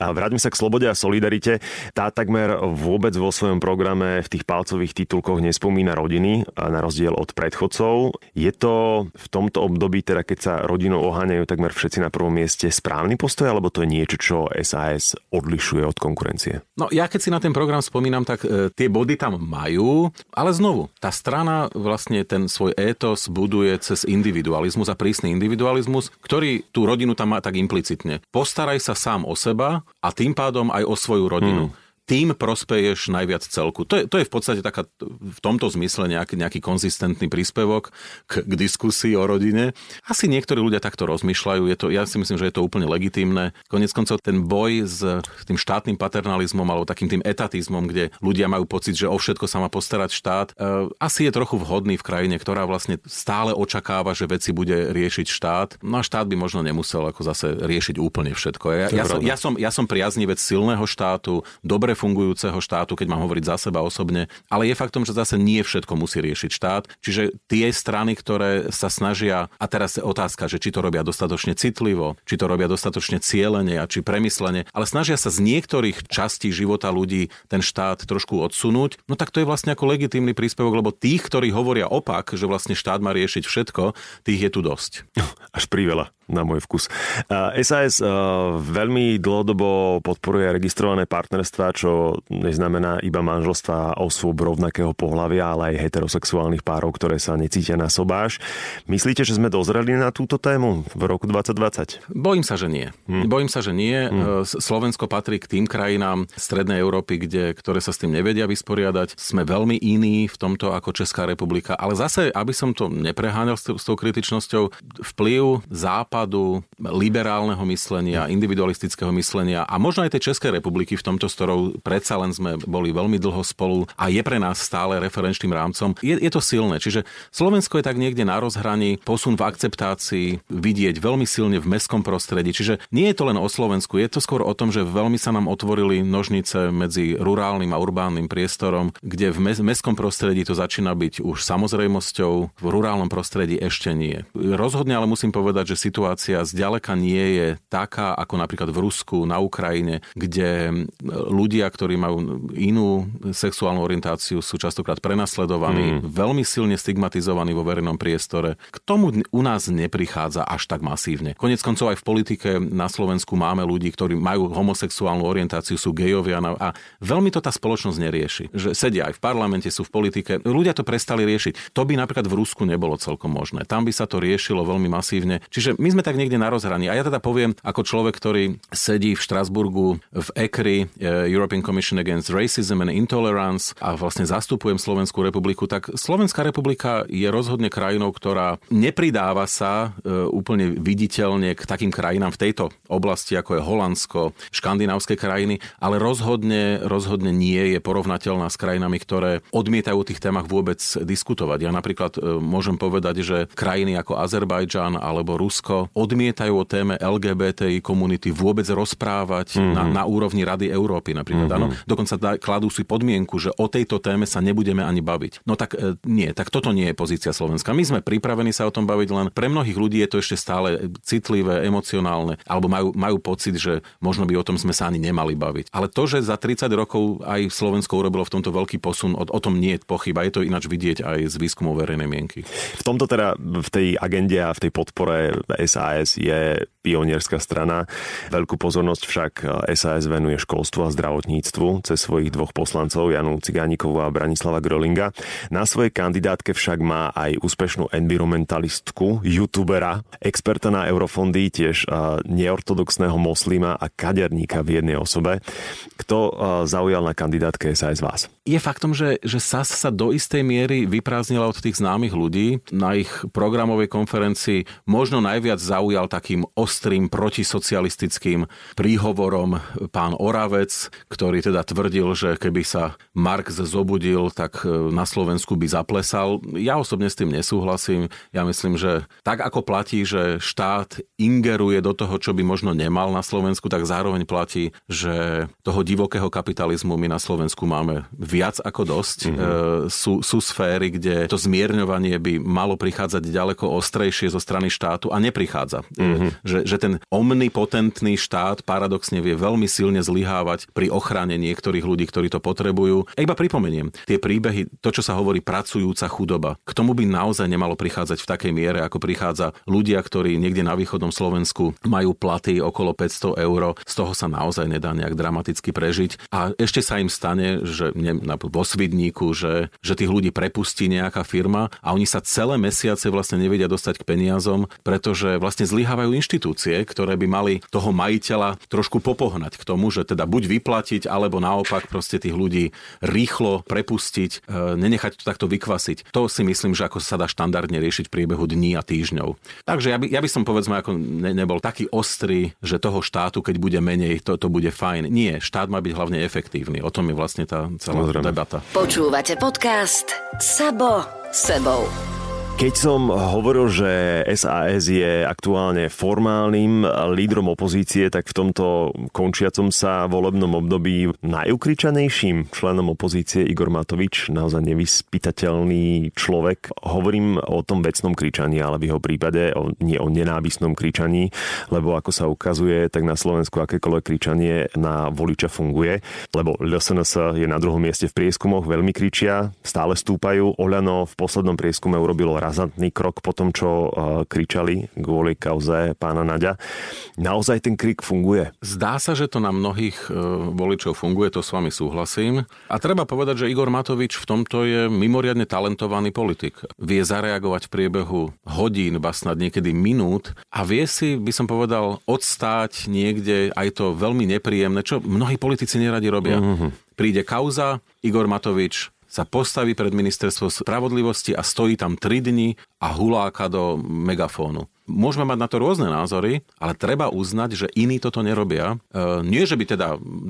A vráťme sa k slobode a solidarite. Tá takmer vôbec vo svojom programe v tých palcových titulkoch nespomína rodiny, na rozdiel od predchodcov. Je to v tomto období, teda keď sa rodinou oháňajú takmer všetci na prvom mieste, správny postoj, alebo to je niečo, čo SAS odlišuje od konkurencie? No ja keď si na ten program spomínam, tak e, tie body tam majú, ale znovu, tá strana vlastne ten svoj étos buduje cez individualizmus a prísny individualizmus, ktorý tú rodinu tam má tak implicitne. Postaraj sa sám o seba a tým pádom aj o svoju rodinu. Hmm tým prospeješ najviac celku. To je, to je v podstate taká, v tomto zmysle nejaký, nejaký konzistentný príspevok k, k diskusii o rodine. Asi niektorí ľudia takto rozmýšľajú, je to, ja si myslím, že je to úplne legitímne. Konec koncov ten boj s tým štátnym paternalizmom alebo takým tým etatizmom, kde ľudia majú pocit, že o všetko sa má postarať štát, e, asi je trochu vhodný v krajine, ktorá vlastne stále očakáva, že veci bude riešiť štát. No a štát by možno nemusel ako zase riešiť úplne všetko. Ja, ja, som, ja, som, ja som priaznivec silného štátu, dobre fungujúceho štátu, keď mám hovoriť za seba osobne, ale je faktom, že zase nie všetko musí riešiť štát. Čiže tie strany, ktoré sa snažia, a teraz je otázka, že či to robia dostatočne citlivo, či to robia dostatočne cieľene a či premyslene, ale snažia sa z niektorých častí života ľudí ten štát trošku odsunúť, no tak to je vlastne ako legitímny príspevok, lebo tých, ktorí hovoria opak, že vlastne štát má riešiť všetko, tých je tu dosť. Až priveľa na môj vkus. SAS veľmi dlhodobo podporuje registrované partnerstva, čo neznamená iba manželstva osôb rovnakého pohľavia, ale aj heterosexuálnych párov, ktoré sa necítia na sobáš. Myslíte, že sme dozreli na túto tému v roku 2020? Bojím sa, že nie. Hmm. Bojím sa, že nie. Hmm. Slovensko patrí k tým krajinám Strednej Európy, kde, ktoré sa s tým nevedia vysporiadať. Sme veľmi iní v tomto ako Česká republika. Ale zase, aby som to nepreháňal s, s tou kritičnosťou, vplyv západ západu, liberálneho myslenia, individualistického myslenia a možno aj tej Českej republiky v tomto, s ktorou predsa len sme boli veľmi dlho spolu a je pre nás stále referenčným rámcom, je, je to silné. Čiže Slovensko je tak niekde na rozhraní, posun v akceptácii vidieť veľmi silne v mestskom prostredí. Čiže nie je to len o Slovensku, je to skôr o tom, že veľmi sa nám otvorili nožnice medzi rurálnym a urbánnym priestorom, kde v mestskom prostredí to začína byť už samozrejmosťou, v rurálnom prostredí ešte nie. Rozhodne ale musím povedať, že situácia zďaleka nie je taká, ako napríklad v Rusku, na Ukrajine, kde ľudia, ktorí majú inú sexuálnu orientáciu, sú častokrát prenasledovaní, mm. veľmi silne stigmatizovaní vo verejnom priestore. K tomu u nás neprichádza až tak masívne. Konec koncov aj v politike na Slovensku máme ľudí, ktorí majú homosexuálnu orientáciu, sú gejovia a veľmi to tá spoločnosť nerieši. Že sedia aj v parlamente, sú v politike. Ľudia to prestali riešiť. To by napríklad v Rusku nebolo celkom možné. Tam by sa to riešilo veľmi masívne. Čiže my sme tak niekde na rozhraní. A ja teda poviem, ako človek, ktorý sedí v Štrasburgu v ECRI, eh, European Commission Against Racism and Intolerance a vlastne zastupujem Slovenskú republiku, tak Slovenská republika je rozhodne krajinou, ktorá nepridáva sa eh, úplne viditeľne k takým krajinám v tejto oblasti, ako je Holandsko, škandinávske krajiny, ale rozhodne, rozhodne nie je porovnateľná s krajinami, ktoré odmietajú o tých témach vôbec diskutovať. Ja napríklad eh, môžem povedať, že krajiny ako Azerbajdžan alebo Rusko odmietajú o téme LGBTI komunity vôbec rozprávať mm-hmm. na, na úrovni Rady Európy napríklad. Mm-hmm. Dokonca da, kladú si podmienku, že o tejto téme sa nebudeme ani baviť. No tak e, nie, tak toto nie je pozícia Slovenska. My sme pripravení sa o tom baviť, len pre mnohých ľudí je to ešte stále citlivé, emocionálne, alebo majú, majú pocit, že možno by o tom sme sa ani nemali baviť. Ale to, že za 30 rokov aj Slovensko urobilo v tomto veľký posun, o, o tom nie je pochyba. Je to ináč vidieť aj z výskumov verejnej mienky. V tomto teda v tej agende a v tej podpore SAS je pionierská strana. Veľkú pozornosť však SAS venuje školstvu a zdravotníctvu cez svojich dvoch poslancov, Janu Cigánikovú a Branislava Grölinga. Na svojej kandidátke však má aj úspešnú environmentalistku, youtubera, experta na eurofondy, tiež neortodoxného moslima a kaderníka v jednej osobe. Kto zaujal na kandidátke SAS vás? Je faktom, že, že SAS sa do istej miery vyprázdnila od tých známych ľudí. Na ich programovej konferencii možno najviac zaujal takým ostrým protisocialistickým príhovorom pán Oravec, ktorý teda tvrdil, že keby sa Marx zobudil, tak e, na Slovensku by zaplesal. Ja osobne s tým nesúhlasím. Ja myslím, že tak ako platí, že štát ingeruje do toho, čo by možno nemal na Slovensku, tak zároveň platí, že toho divokého kapitalizmu my na Slovensku máme viac ako dosť. Mm-hmm. Sú, sú sféry, kde to zmierňovanie by malo prichádzať ďaleko ostrejšie zo strany štátu a neprichádza. Mm-hmm. Že, že ten omnipotentný štát paradoxne vie veľmi silne zlyhávať pri ochrane niektorých ľudí, ktorí to potrebujú. A iba pripomeniem, tie príbehy, to, čo sa hovorí pracujúca chudoba, k tomu by naozaj nemalo prichádzať v takej miere, ako prichádza ľudia, ktorí niekde na východnom Slovensku majú platy okolo 500 eur, z toho sa naozaj nedá nejak dramaticky prežiť. A ešte sa im stane, že ne, vo Svidníku, že, že tých ľudí prepustí nejaká firma a oni sa celé mesiace vlastne nevedia dostať k peniazom, pretože vlastne zlyhávajú inštitúcie, ktoré by mali toho majiteľa trošku popohnať k tomu, že teda buď vyplatiť, alebo naopak proste tých ľudí rýchlo prepustiť, e, nenechať to takto vykvasiť. To si myslím, že ako sa dá štandardne riešiť v priebehu dní a týždňov. Takže ja by, ja by som povedzme ako ne, nebol taký ostrý, že toho štátu, keď bude menej, to, to bude fajn. Nie, štát má byť hlavne efektívny. O tom je vlastne tá celá Samozrejme. debata. Počúvate podcast Sabo sebou. Keď som hovoril, že SAS je aktuálne formálnym lídrom opozície, tak v tomto končiacom sa volebnom období najukričanejším členom opozície Igor Matovič, naozaj nevyspytateľný človek. Hovorím o tom vecnom kričaní, ale v jeho prípade o, nie o nenávisnom kričaní, lebo ako sa ukazuje, tak na Slovensku akékoľvek kričanie na voliča funguje, lebo LSNS je na druhom mieste v prieskumoch, veľmi kričia, stále stúpajú. Oľano v poslednom prieskume urobilo razantný krok po tom, čo uh, kričali kvôli kauze pána Naďa. Naozaj ten krik funguje? Zdá sa, že to na mnohých uh, voličov funguje, to s vami súhlasím. A treba povedať, že Igor Matovič v tomto je mimoriadne talentovaný politik. Vie zareagovať v priebehu hodín, ba snad niekedy minút a vie si, by som povedal, odstáť niekde aj to veľmi nepríjemné, čo mnohí politici neradi robia. Mm-hmm. Príde kauza, Igor Matovič sa postaví pred ministerstvo spravodlivosti a stojí tam 3 dni a huláka do megafónu. Môžeme mať na to rôzne názory, ale treba uznať, že iní toto nerobia. E, nie, že by teda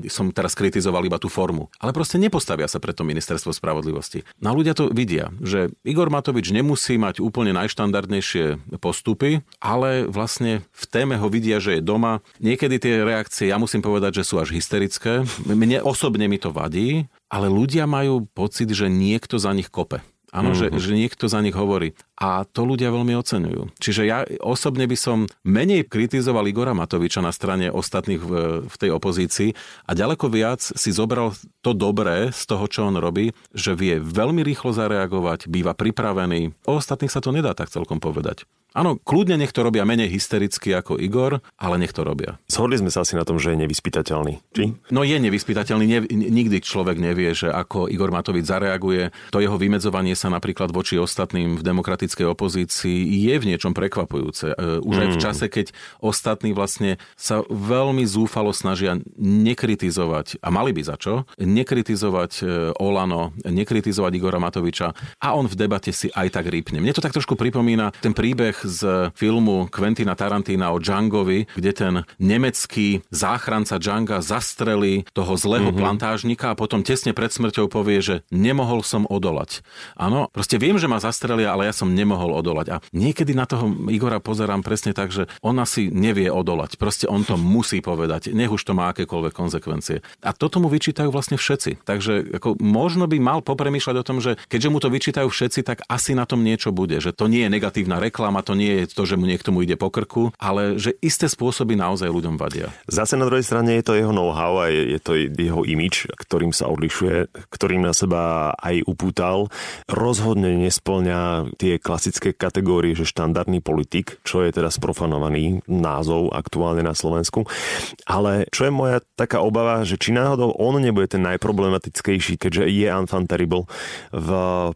som teraz kritizoval iba tú formu, ale proste nepostavia sa preto ministerstvo spravodlivosti. No ľudia to vidia, že Igor Matovič nemusí mať úplne najštandardnejšie postupy, ale vlastne v téme ho vidia, že je doma. Niekedy tie reakcie, ja musím povedať, že sú až hysterické. Mne osobne mi to vadí, ale ľudia majú pocit, že niekto za nich kope. Áno, mm-hmm. že, mhm. že niekto za nich hovorí. A to ľudia veľmi oceňujú. Čiže ja osobne by som menej kritizoval Igora Matoviča na strane ostatných v, v tej opozícii a ďaleko viac si zobral to dobré z toho, čo on robí, že vie veľmi rýchlo zareagovať, býva pripravený. O ostatných sa to nedá tak celkom povedať. Áno, kľudne nech to robia menej hystericky ako Igor, ale nech to robia. Zhodli sme sa asi na tom, že je nevyspytateľný. Či? No je nevyspytateľný, ne, nikdy človek nevie, že ako Igor Matovič zareaguje. To jeho vymedzovanie sa napríklad voči ostatným v demokratickej opozícii je v niečom prekvapujúce. E, už mm. aj v mm. čase, keď ostatní vlastne sa veľmi zúfalo snažia nekritizovať, a mali by za čo, nekritizovať e, Olano, nekritizovať Igora Matoviča a on v debate si aj tak rýpne. Mne to tak trošku pripomína ten príbeh z filmu Quentina Tarantina o Djangovi, kde ten nemecký záchranca Djanga zastrelí toho zlého mm-hmm. plantážnika a potom tesne pred smrťou povie, že nemohol som odolať. Áno, proste viem, že ma zastrelia, ale ja som nemohol odolať. A niekedy na toho Igora pozerám presne tak, že on asi nevie odolať. Proste on to musí povedať, nech už to má akékoľvek konsekvencie. A toto mu vyčítajú vlastne všetci. Takže ako, možno by mal popremýšľať o tom, že keďže mu to vyčítajú všetci, tak asi na tom niečo bude. Že to nie je negatívna reklama, to nie je to, že mu niekto mu ide po krku, ale že isté spôsoby naozaj ľuďom vadia. Zase na druhej strane je to jeho know-how a je, je to jeho imič, ktorým sa odlišuje, ktorým na seba aj upútal. Rozhodne nesplňa tie klasické kategórie, že štandardný politik, čo je teda sprofanovaný názov aktuálne na Slovensku. Ale čo je moja taká obava, že či náhodou on nebude ten najproblematickejší, keďže je enfant terrible v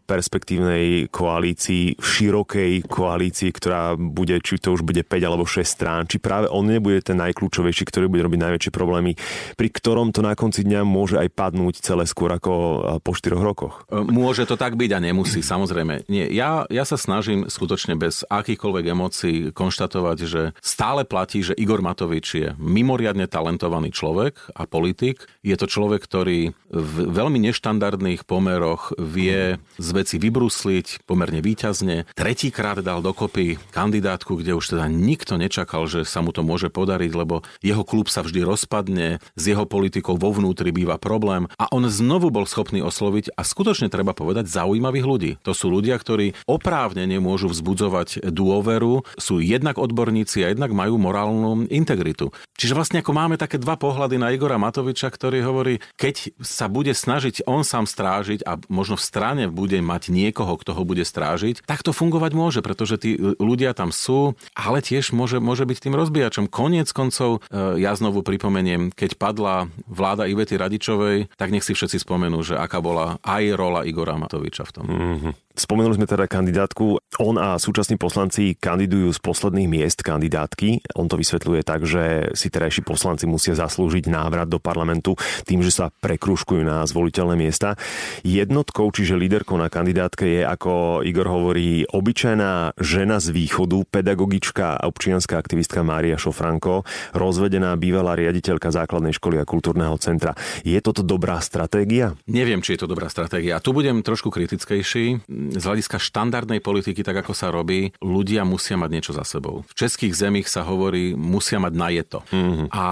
perspektívnej koalícii, v širokej koalícii, ktorá bude, či to už bude 5 alebo 6 strán, či práve on nebude ten najkľúčovejší, ktorý bude robiť najväčšie problémy, pri ktorom to na konci dňa môže aj padnúť celé skôr ako po 4 rokoch. E, môže to tak byť a nemusí, samozrejme. Nie, ja, ja sa snažím skutočne bez akýchkoľvek emócií konštatovať, že stále platí, že Igor Matovič je mimoriadne talentovaný človek a politik. Je to človek, ktorý v veľmi neštandardných pomeroch vie z veci vybrusliť pomerne výťazne. Tretíkrát dal dokopy kandidátku, kde už teda nikto nečakal, že sa mu to môže podariť, lebo jeho klub sa vždy rozpadne, s jeho politikou vo vnútri býva problém a on znovu bol schopný osloviť a skutočne treba povedať zaujímavých ľudí. To sú ľudia, ktorí oprávne nemôžu vzbudzovať dôveru, sú jednak odborníci a jednak majú morálnu integritu. Čiže vlastne ako máme také dva pohľady na Igora Matoviča, ktorý hovorí, keď sa bude snažiť on sám strážiť a možno v strane bude mať niekoho, kto ho bude strážiť, tak to fungovať môže, pretože tí ľudia tam sú, ale tiež môže, môže byť tým rozbíjačom. Koniec koncov, e, ja znovu pripomeniem, keď padla vláda Ivety Radičovej, tak nech si všetci spomenú, že aká bola aj rola Igora Matoviča v tom. Mm-hmm. Spomenuli sme teda kandidátku. On a súčasní poslanci kandidujú z posledných miest kandidátky. On to vysvetľuje tak, že si terajší poslanci musia zaslúžiť návrat do parlamentu tým, že sa prekružkujú na zvoliteľné miesta. Jednotkou, čiže líderkou na kandidátke je, ako Igor hovorí, obyčajná žena z východu, pedagogička a občianská aktivistka Mária Šofranko, rozvedená bývalá riaditeľka základnej školy a kultúrneho centra. Je toto dobrá stratégia? Neviem, či je to dobrá stratégia. Tu budem trošku kritickejší z hľadiska štandardnej politiky, tak ako sa robí, ľudia musia mať niečo za sebou. V českých zemích sa hovorí, musia mať na jeto. Mm-hmm. A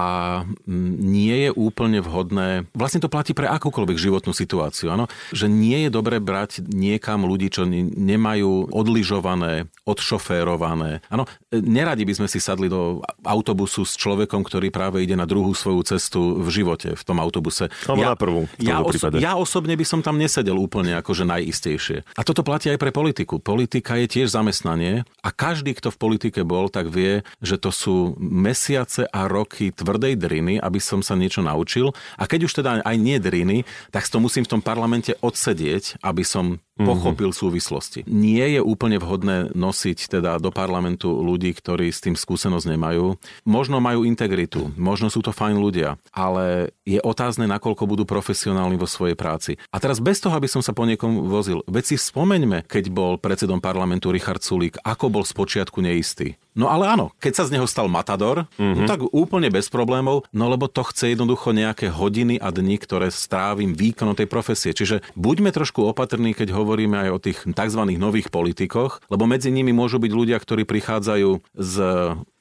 nie je úplne vhodné, vlastne to platí pre akúkoľvek životnú situáciu, áno, že nie je dobre brať niekam ľudí, čo nemajú odlyžované, odšoférované. Áno, neradi by sme si sadli do autobusu s človekom, ktorý práve ide na druhú svoju cestu v živote v tom autobuse. ja, na prvú. Ja, oso- ja osobne by som tam nesedel úplne akože najistejšie. A toto platí aj pre politiku. Politika je tiež zamestnanie a každý, kto v politike bol, tak vie, že to sú mesiace a roky tvrdej driny, aby som sa niečo naučil. A keď už teda aj nie driny, tak to musím v tom parlamente odsedieť, aby som Mhm. pochopil súvislosti. Nie je úplne vhodné nosiť teda do parlamentu ľudí, ktorí s tým skúsenosť nemajú. Možno majú integritu, možno sú to fajn ľudia, ale je otázne, nakoľko budú profesionálni vo svojej práci. A teraz bez toho, aby som sa po niekom vozil, veď si spomeňme, keď bol predsedom parlamentu Richard Sulík, ako bol spočiatku neistý. No ale áno, keď sa z neho stal matador, mm-hmm. no tak úplne bez problémov, no lebo to chce jednoducho nejaké hodiny a dni, ktoré strávim výkonom tej profesie. Čiže buďme trošku opatrní, keď hovoríme aj o tých tzv. nových politikoch, lebo medzi nimi môžu byť ľudia, ktorí prichádzajú z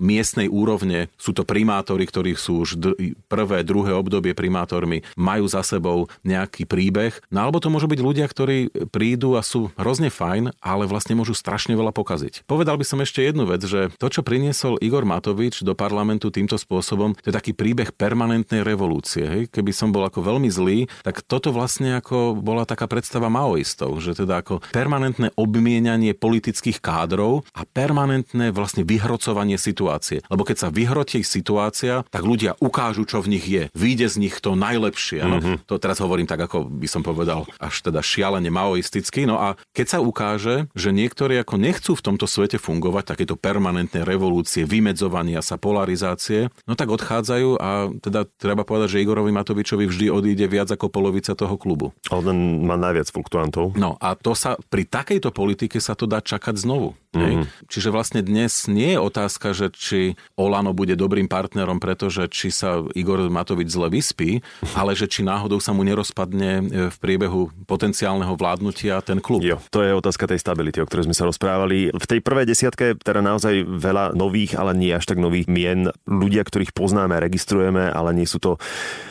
miestnej úrovne, sú to primátori, ktorí sú už prvé, druhé obdobie primátormi, majú za sebou nejaký príbeh, no alebo to môžu byť ľudia, ktorí prídu a sú hrozne fajn, ale vlastne môžu strašne veľa pokaziť. Povedal by som ešte jednu vec, že to, čo priniesol Igor Matovič do parlamentu týmto spôsobom, to je taký príbeh permanentnej revolúcie. Hej? Keby som bol ako veľmi zlý, tak toto vlastne ako bola taká predstava maoistov, že teda ako permanentné obmienanie politických kádrov a permanentné vlastne vyhrocovanie situácie. Lebo keď sa vyhrotí situácia, tak ľudia ukážu, čo v nich je. Výjde z nich to najlepšie. Mm-hmm. To teraz hovorím tak, ako by som povedal, až teda šialene maoisticky. No a keď sa ukáže, že niektorí ako nechcú v tomto svete fungovať, takéto permanentné revolúcie, vymedzovania sa, polarizácie, no tak odchádzajú a teda treba povedať, že Igorovi Matovičovi vždy odíde viac ako polovica toho klubu. On má najviac fluktuantov. No a to sa pri takejto politike sa to dá čakať znovu. Mm-hmm. Čiže vlastne dnes nie je otázka, že či Olano bude dobrým partnerom, pretože či sa Igor Matovič zle vyspí, ale že či náhodou sa mu nerozpadne e, v priebehu potenciálneho vládnutia ten klub. Jo, to je otázka tej stability, o ktorej sme sa rozprávali. V tej prvej desiatke teda naozaj veľa nových, ale nie až tak nových mien. Ľudia, ktorých poznáme, registrujeme, ale nie sú to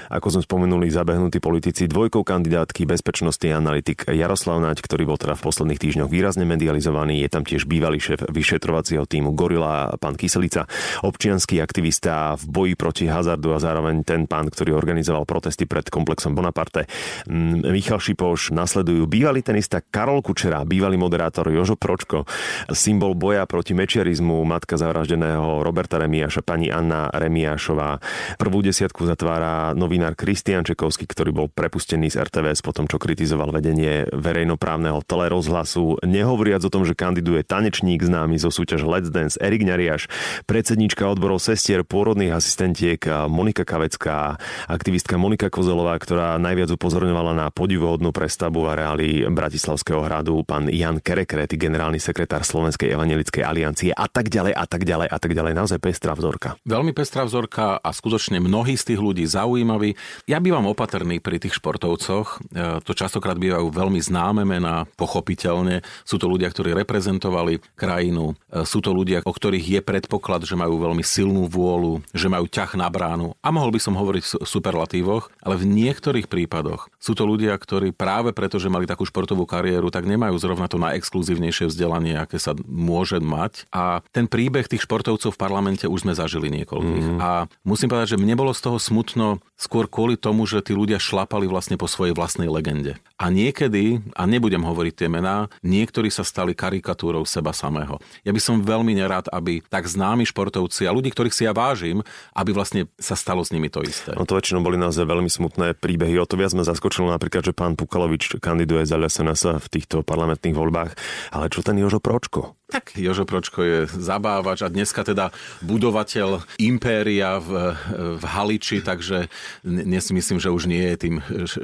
ako sme spomenuli, zabehnutí politici, dvojkou kandidátky, bezpečnostný analytik Jaroslav Naď, ktorý bol teda v posledných týždňoch výrazne medializovaný, je tam tiež bývalý šéf vyšetrovacieho týmu Gorila, pán Kyselica, občianský aktivista v boji proti hazardu a zároveň ten pán, ktorý organizoval protesty pred komplexom Bonaparte. Mm, Michal Šipoš, nasledujú bývalý tenista Karol Kučera, bývalý moderátor Jožo Pročko, symbol boja proti mečiarizmu, matka zavraždeného Roberta Remiáša, pani Anna Remiášová. Prvú desiatku zatvára nový novinár Kristian Čekovský, ktorý bol prepustený z RTVS po tom, čo kritizoval vedenie verejnoprávneho telerozhlasu. Nehovoriac o tom, že kandiduje tanečník známy zo súťaže Let's Dance Erik Ňariaš, predsednička odborov sestier pôrodných asistentiek Monika Kavecká, aktivistka Monika Kozelová, ktorá najviac upozorňovala na podivuhodnú prestavbu a reály Bratislavského hradu, pán Jan Kerekret, generálny sekretár Slovenskej evangelickej aliancie a tak ďalej a tak ďalej a tak ďalej. Naozaj pestrá vzorka. Veľmi pestrá vzorka a skutočne mnohí z tých ľudí zaujímaví ja bývam opatrný pri tých športovcoch. E, to častokrát bývajú veľmi známe mená, pochopiteľne. Sú to ľudia, ktorí reprezentovali krajinu. E, sú to ľudia, o ktorých je predpoklad, že majú veľmi silnú vôľu, že majú ťah na bránu. A mohol by som hovoriť v superlatívoch, ale v niektorých prípadoch sú to ľudia, ktorí práve preto, že mali takú športovú kariéru, tak nemajú zrovna to najexkluzívnejšie vzdelanie, aké sa môže mať. A ten príbeh tých športovcov v parlamente už sme zažili niekoľkých. Mm. A musím povedať, že mne bolo z toho smutno skôr skôr kvôli tomu, že tí ľudia šlapali vlastne po svojej vlastnej legende. A niekedy, a nebudem hovoriť tie mená, niektorí sa stali karikatúrou seba samého. Ja by som veľmi nerád, aby tak známi športovci a ľudí, ktorých si ja vážim, aby vlastne sa stalo s nimi to isté. No to väčšinou boli naozaj veľmi smutné príbehy. O to viac ma zaskočilo napríklad, že pán Pukalovič kandiduje za LSNS v týchto parlamentných voľbách. Ale čo ten Jožo Pročko? Tak Jožo Pročko je zabávač a dneska teda budovateľ impéria v, v Haliči, takže dnes myslím, že už nie je tým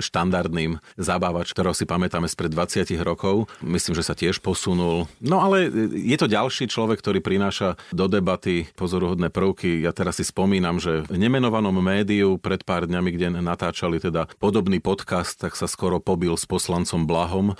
štandardným zabávač, ktorého si pamätáme spred 20 rokov. Myslím, že sa tiež posunul. No ale je to ďalší človek, ktorý prináša do debaty pozoruhodné prvky. Ja teraz si spomínam, že v nemenovanom médiu pred pár dňami, kde natáčali teda podobný podcast, tak sa skoro pobil s poslancom Blahom. E,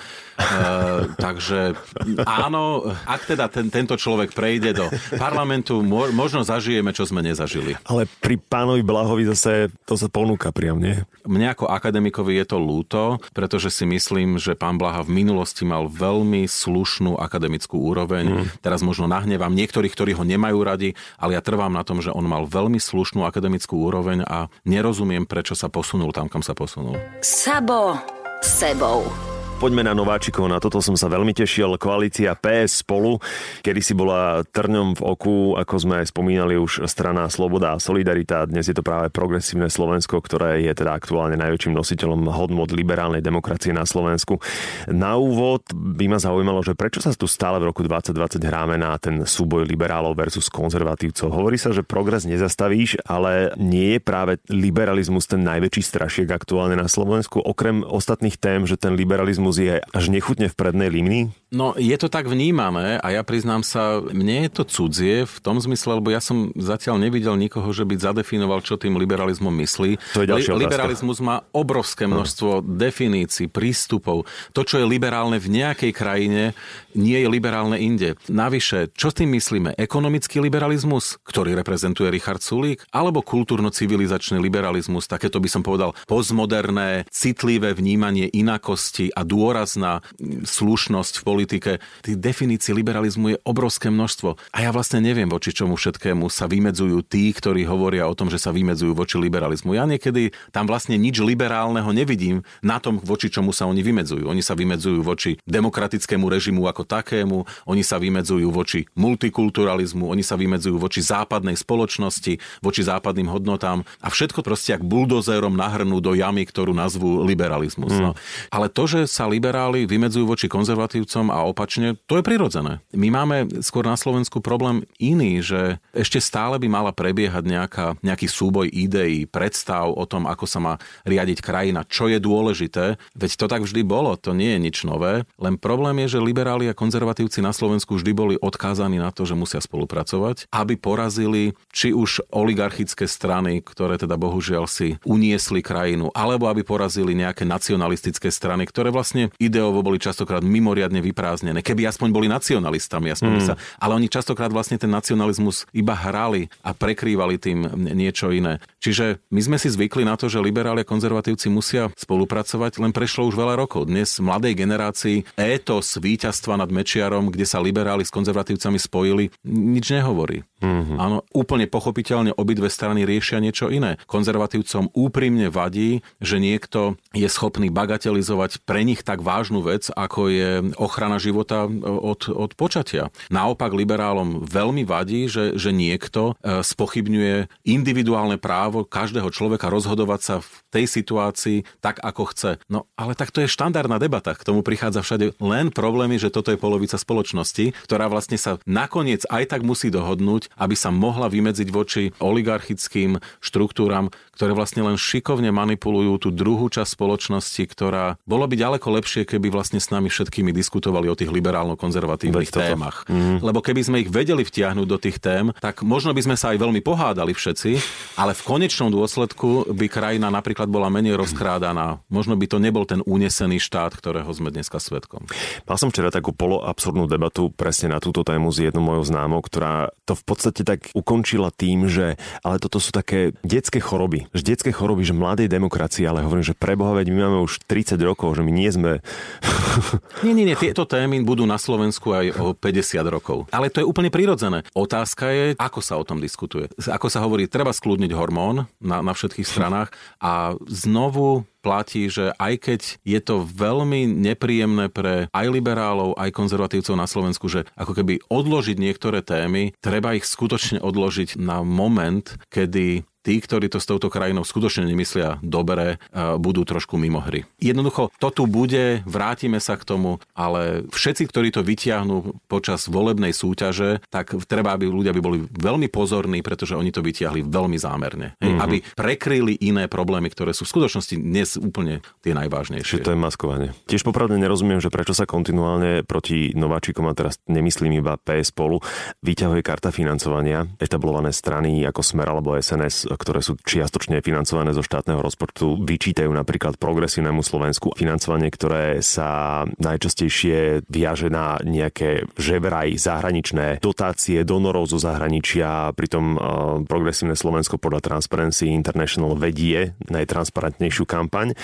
takže áno, ak teda ten, tento človek prejde do parlamentu, možno zažijeme, čo sme nezažili. Ale pri pánovi Blahovi zase to sa ponúka priam, nie? Mne ako akademikovi je to lúto, pretože si myslím, že pán Blaha v minulosti mal veľmi slušnú akademickú úroveň. Mm. Teraz možno nahnevam niektorých, ktorí ho nemajú radi, ale ja trvám na tom, že on mal veľmi slušnú akademickú úroveň a nerozumiem, prečo sa posunul tam, kam sa posunul. Sabo sebou. Poďme na nováčikov, na toto som sa veľmi tešil. Koalícia PS spolu, kedy si bola trňom v oku, ako sme aj spomínali už strana Sloboda a Solidarita. Dnes je to práve progresívne Slovensko, ktoré je teda aktuálne najväčším nositeľom hodnot liberálnej demokracie na Slovensku. Na úvod by ma zaujímalo, že prečo sa tu stále v roku 2020 hráme na ten súboj liberálov versus konzervatívcov. Hovorí sa, že progres nezastavíš, ale nie je práve liberalizmus ten najväčší strašiek aktuálne na Slovensku, okrem ostatných tém, že ten liberalizmus rasizmus je až nechutne v prednej límii? No, je to tak vnímané a ja priznám sa, mne je to cudzie v tom zmysle, lebo ja som zatiaľ nevidel nikoho, že by zadefinoval, čo tým liberalizmom myslí. To je ďalšia Li- Liberalizmus má obrovské množstvo hmm. definícií, prístupov. To, čo je liberálne v nejakej krajine, nie je liberálne inde. Navyše, čo tým myslíme? Ekonomický liberalizmus, ktorý reprezentuje Richard Sulík, alebo kultúrno-civilizačný liberalizmus, takéto by som povedal postmoderné, citlivé vnímanie inakosti a dôraz na slušnosť v politike. Tých definícií liberalizmu je obrovské množstvo. A ja vlastne neviem, voči čomu všetkému sa vymedzujú tí, ktorí hovoria o tom, že sa vymedzujú voči liberalizmu. Ja niekedy tam vlastne nič liberálneho nevidím na tom, voči čomu sa oni vymedzujú. Oni sa vymedzujú voči demokratickému režimu ako takému, oni sa vymedzujú voči multikulturalizmu, oni sa vymedzujú voči západnej spoločnosti, voči západným hodnotám a všetko proste ak buldozérom nahrnú do jamy, ktorú nazvú liberalizmus. Mm. No. Ale to, že sa liberáli vymedzujú voči konzervatívcom a opačne, to je prirodzené. My máme skôr na Slovensku problém iný, že ešte stále by mala prebiehať nejaká, nejaký súboj ideí, predstav o tom, ako sa má riadiť krajina, čo je dôležité. Veď to tak vždy bolo, to nie je nič nové. Len problém je, že liberáli a konzervatívci na Slovensku vždy boli odkázaní na to, že musia spolupracovať, aby porazili či už oligarchické strany, ktoré teda bohužiaľ si uniesli krajinu, alebo aby porazili nejaké nacionalistické strany, ktoré vlastne ideovo boli častokrát mimoriadne vyprázdnené. Keby aspoň boli nacionalistami, aspoň mm. sa, ale oni častokrát vlastne ten nacionalizmus iba hrali a prekrývali tým niečo iné. Čiže my sme si zvykli na to, že liberáli a konzervatívci musia spolupracovať, len prešlo už veľa rokov. Dnes mladej generácii étos víťazstva nad Mečiarom, kde sa liberáli s konzervatívcami spojili, nič nehovorí. Mm-hmm. Áno, úplne pochopiteľne obidve strany riešia niečo iné. Konzervatívcom úprimne vadí, že niekto je schopný bagatelizovať pre nich tak vážnu vec, ako je ochrana života od, od počatia. Naopak liberálom veľmi vadí, že, že niekto e, spochybňuje individuálne právo každého človeka rozhodovať sa v tej situácii tak, ako chce. No ale tak to je štandardná debata, k tomu prichádza všade. Len problém je, že toto je polovica spoločnosti, ktorá vlastne sa nakoniec aj tak musí dohodnúť, aby sa mohla vymedziť voči oligarchickým štruktúram, ktoré vlastne len šikovne manipulujú tú druhú časť spoločnosti, ktorá bolo by ďaleko lepšie, keby vlastne s nami všetkými diskutovali o tých liberálno-konzervatívnych témach. Mm. Lebo keby sme ich vedeli vtiahnuť do tých tém, tak možno by sme sa aj veľmi pohádali všetci, ale v konečnom dôsledku by krajina napríklad bola menej rozkrádaná. Možno by to nebol ten unesený štát, ktorého sme dneska svetkom. Mal som včera takú poloabsurdnú debatu presne na túto tému s jednou mojou známou, ktorá to v podstate tak ukončila tým, že ale toto sú také detské choroby že detské choroby, že mladej demokracie, ale hovorím, že preboha, veď my máme už 30 rokov, že my nie sme... nie, nie, nie, tieto témy budú na Slovensku aj o 50 rokov. Ale to je úplne prirodzené. Otázka je, ako sa o tom diskutuje. Ako sa hovorí, treba skľudniť hormón na, na všetkých stranách a znovu platí, že aj keď je to veľmi nepríjemné pre aj liberálov, aj konzervatívcov na Slovensku, že ako keby odložiť niektoré témy, treba ich skutočne odložiť na moment, kedy tí, ktorí to s touto krajinou skutočne nemyslia dobre, budú trošku mimo hry. Jednoducho, to tu bude, vrátime sa k tomu, ale všetci, ktorí to vytiahnú počas volebnej súťaže, tak treba, aby ľudia by boli veľmi pozorní, pretože oni to vytiahli veľmi zámerne. Mm-hmm. Aby prekryli iné problémy, ktoré sú v skutočnosti dnes úplne tie najvážnejšie. Čiže to je maskovanie. Tiež popravde nerozumiem, že prečo sa kontinuálne proti nováčikom, a teraz nemyslím iba PS spolu, vyťahuje karta financovania, etablované strany ako Smer alebo SNS ktoré sú čiastočne financované zo štátneho rozpočtu, vyčítajú napríklad progresívnemu Slovensku financovanie, ktoré sa najčastejšie viaže na nejaké ževraj zahraničné dotácie donorov zo zahraničia, pritom uh, progresívne Slovensko podľa Transparency International vedie najtransparentnejšiu kampaň.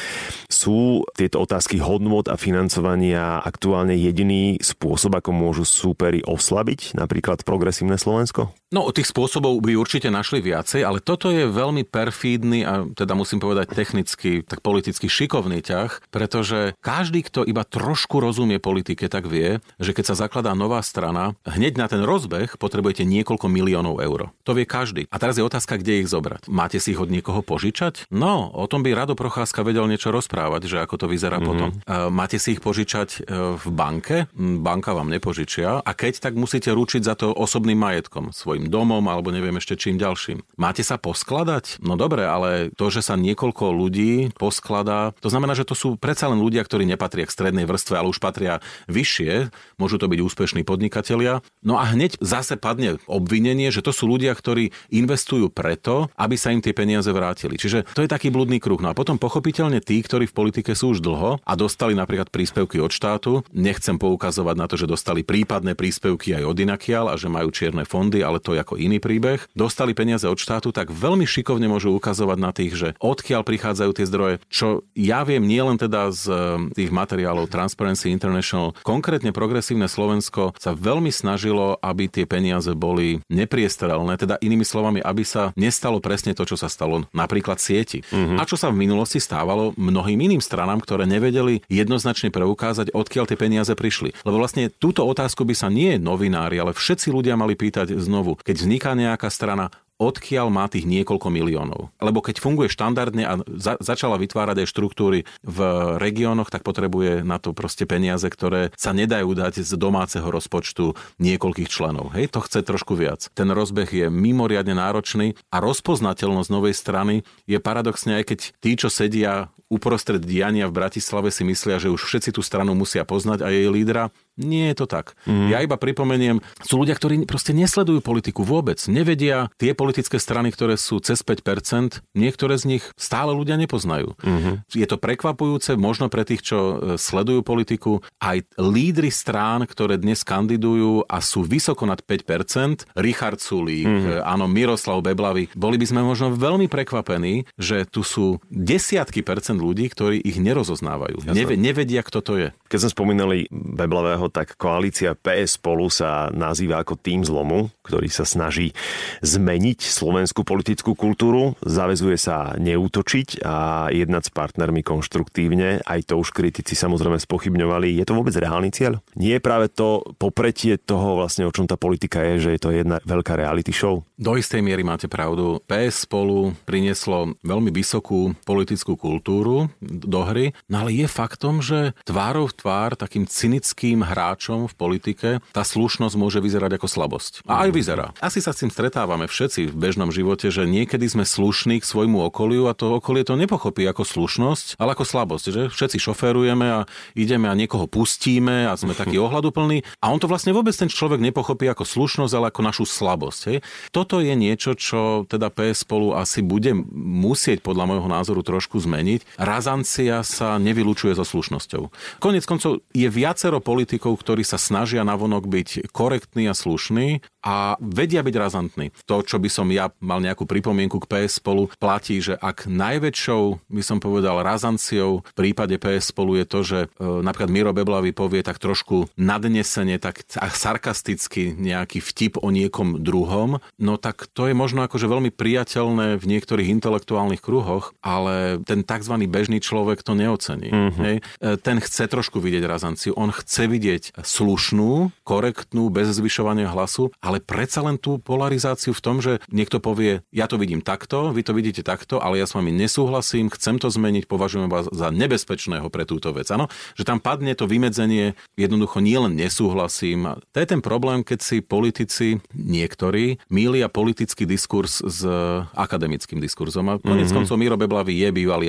Sú tieto otázky hodnot a financovania aktuálne jediný spôsob, ako môžu súperi oslabiť napríklad progresívne Slovensko? No, tých spôsobov by určite našli viacej, ale toto je veľmi perfídny a teda musím povedať technicky, tak politicky šikovný ťah, pretože každý, kto iba trošku rozumie politike, tak vie, že keď sa zakladá nová strana, hneď na ten rozbeh potrebujete niekoľko miliónov eur. To vie každý. A teraz je otázka, kde ich zobrať. Máte si ich od niekoho požičať? No, o tom by Rado Procházka vedel niečo rozprávať, že ako to vyzerá mm-hmm. potom. Máte si ich požičať e, v banke? Banka vám nepožičia. A keď, tak musíte ručiť za to osobným majetkom, svojim domom alebo neviem ešte čím ďalším. Máte sa poskladať? No dobre, ale to, že sa niekoľko ľudí poskladá, to znamená, že to sú predsa len ľudia, ktorí nepatria k strednej vrstve, ale už patria vyššie. Môžu to byť úspešní podnikatelia. No a hneď zase padne obvinenie, že to sú ľudia, ktorí investujú preto, aby sa im tie peniaze vrátili. Čiže to je taký blúdny kruh. No a potom pochopiteľne tí, ktorí v politike sú už dlho a dostali napríklad príspevky od štátu, nechcem poukazovať na to, že dostali prípadné príspevky aj od inakiaľ a že majú čierne fondy, ale to je ako iný príbeh, dostali peniaze od štátu, tak veľmi veľmi šikovne môžu ukazovať na tých, že odkiaľ prichádzajú tie zdroje, čo ja viem nielen teda z e, tých materiálov Transparency International, konkrétne progresívne Slovensko sa veľmi snažilo, aby tie peniaze boli nepriestrelné, teda inými slovami, aby sa nestalo presne to, čo sa stalo napríklad sieti. Mm-hmm. A čo sa v minulosti stávalo mnohým iným stranám, ktoré nevedeli jednoznačne preukázať, odkiaľ tie peniaze prišli. Lebo vlastne túto otázku by sa nie novinári, ale všetci ľudia mali pýtať znovu. Keď vzniká nejaká strana, odkiaľ má tých niekoľko miliónov. Lebo keď funguje štandardne a za, začala vytvárať aj štruktúry v regiónoch, tak potrebuje na to proste peniaze, ktoré sa nedajú dať z domáceho rozpočtu niekoľkých členov. Hej, to chce trošku viac. Ten rozbeh je mimoriadne náročný a rozpoznateľnosť novej strany je paradoxne aj keď tí, čo sedia uprostred diania v Bratislave si myslia, že už všetci tú stranu musia poznať a jej lídra. Nie je to tak. Mm. Ja iba pripomeniem, sú ľudia, ktorí proste nesledujú politiku vôbec. Nevedia tie politické strany, ktoré sú cez 5%, niektoré z nich stále ľudia nepoznajú. Mm-hmm. Je to prekvapujúce, možno pre tých, čo e, sledujú politiku, aj lídry strán, ktoré dnes kandidujú a sú vysoko nad 5%, Richard Sulík, mm-hmm. áno, Miroslav Beblavy, boli by sme možno veľmi prekvapení, že tu sú desiatky percent ľudí, ktorí ich nerozoznávajú. Neve, nevedia, kto to je. Keď sme spomínali Beblavého, tak koalícia PS spolu sa nazýva ako tým zlomu, ktorý sa snaží zmeniť slovenskú politickú kultúru, zavezuje sa neútočiť a jednať s partnermi konštruktívne. Aj to už kritici samozrejme spochybňovali. Je to vôbec reálny cieľ? Nie je práve to popretie toho vlastne, o čom tá politika je, že je to jedna veľká reality show? Do istej miery máte pravdu. PS spolu prinieslo veľmi vysokú politickú kultúru, hru, do hry, no ale je faktom, že tvárov v tvár takým cynickým hráčom v politike tá slušnosť môže vyzerať ako slabosť. A aj vyzerá. Asi sa s tým stretávame všetci v bežnom živote, že niekedy sme slušní k svojmu okoliu a to okolie to nepochopí ako slušnosť, ale ako slabosť, že všetci šoférujeme a ideme a niekoho pustíme a sme takí ohľaduplní a on to vlastne vôbec ten človek nepochopí ako slušnosť, ale ako našu slabosť. Hej. Toto je niečo, čo teda PS spolu asi bude musieť podľa môjho názoru trošku zmeniť razancia sa nevylučuje so slušnosťou. Konec koncov je viacero politikov, ktorí sa snažia navonok byť korektní a slušní a vedia byť razantní. To, čo by som ja mal nejakú pripomienku k PS spolu, platí, že ak najväčšou, by som povedal, razanciou v prípade PS spolu je to, že e, napríklad Miro Beblavy povie tak trošku nadnesene, tak sarkasticky nejaký vtip o niekom druhom, no tak to je možno akože veľmi priateľné v niektorých intelektuálnych kruhoch, ale ten tzv bežný človek to neocení. Mm-hmm. Hej? E, ten chce trošku vidieť razanciu, on chce vidieť slušnú, korektnú, bez zvyšovania hlasu, ale predsa len tú polarizáciu v tom, že niekto povie, ja to vidím takto, vy to vidíte takto, ale ja s vami nesúhlasím, chcem to zmeniť, považujem vás za nebezpečného pre túto vec. Ano? Že tam padne to vymedzenie, jednoducho nielen nesúhlasím. To je ten problém, keď si politici, niektorí, mília politický diskurs s akademickým diskurzom. A konec mm-hmm. koncov Miro Beblavý je bývalý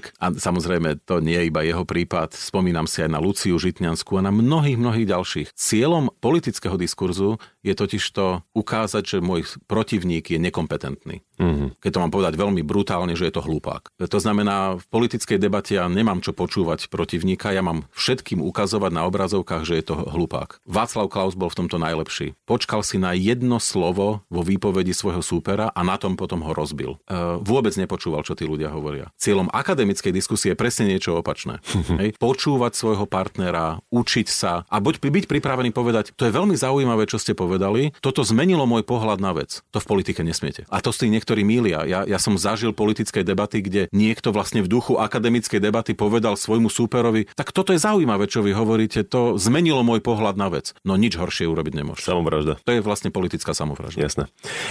politik a samozrejme to nie je iba jeho prípad. Spomínam si aj na Luciu Žitňanskú a na mnohých, mnohých ďalších. Cieľom politického diskurzu je totiž to ukázať, že môj protivník je nekompetentný. Mm-hmm. Keď to mám povedať veľmi brutálne, že je to hlupák. To znamená, v politickej debate ja nemám čo počúvať protivníka, ja mám všetkým ukazovať na obrazovkách, že je to hlupák. Václav Klaus bol v tomto najlepší. Počkal si na jedno slovo vo výpovedi svojho súpera a na tom potom ho rozbil. E, vôbec nepočúval, čo tí ľudia hovoria. Cieľom akademickej diskusie je presne niečo opačné. Hej? Počúvať svojho partnera, učiť sa a buď byť pripravený povedať, to je veľmi zaujímavé, čo ste povedali, toto zmenilo môj pohľad na vec. To v politike nesmiete. A to si niekto niektorí mília. Ja, ja som zažil politické debaty, kde niekto vlastne v duchu akademickej debaty povedal svojmu súperovi, tak toto je zaujímavé, čo vy hovoríte, to zmenilo môj pohľad na vec. No nič horšie urobiť nemôže. Samovražda. To je vlastne politická samovražda. Jasné.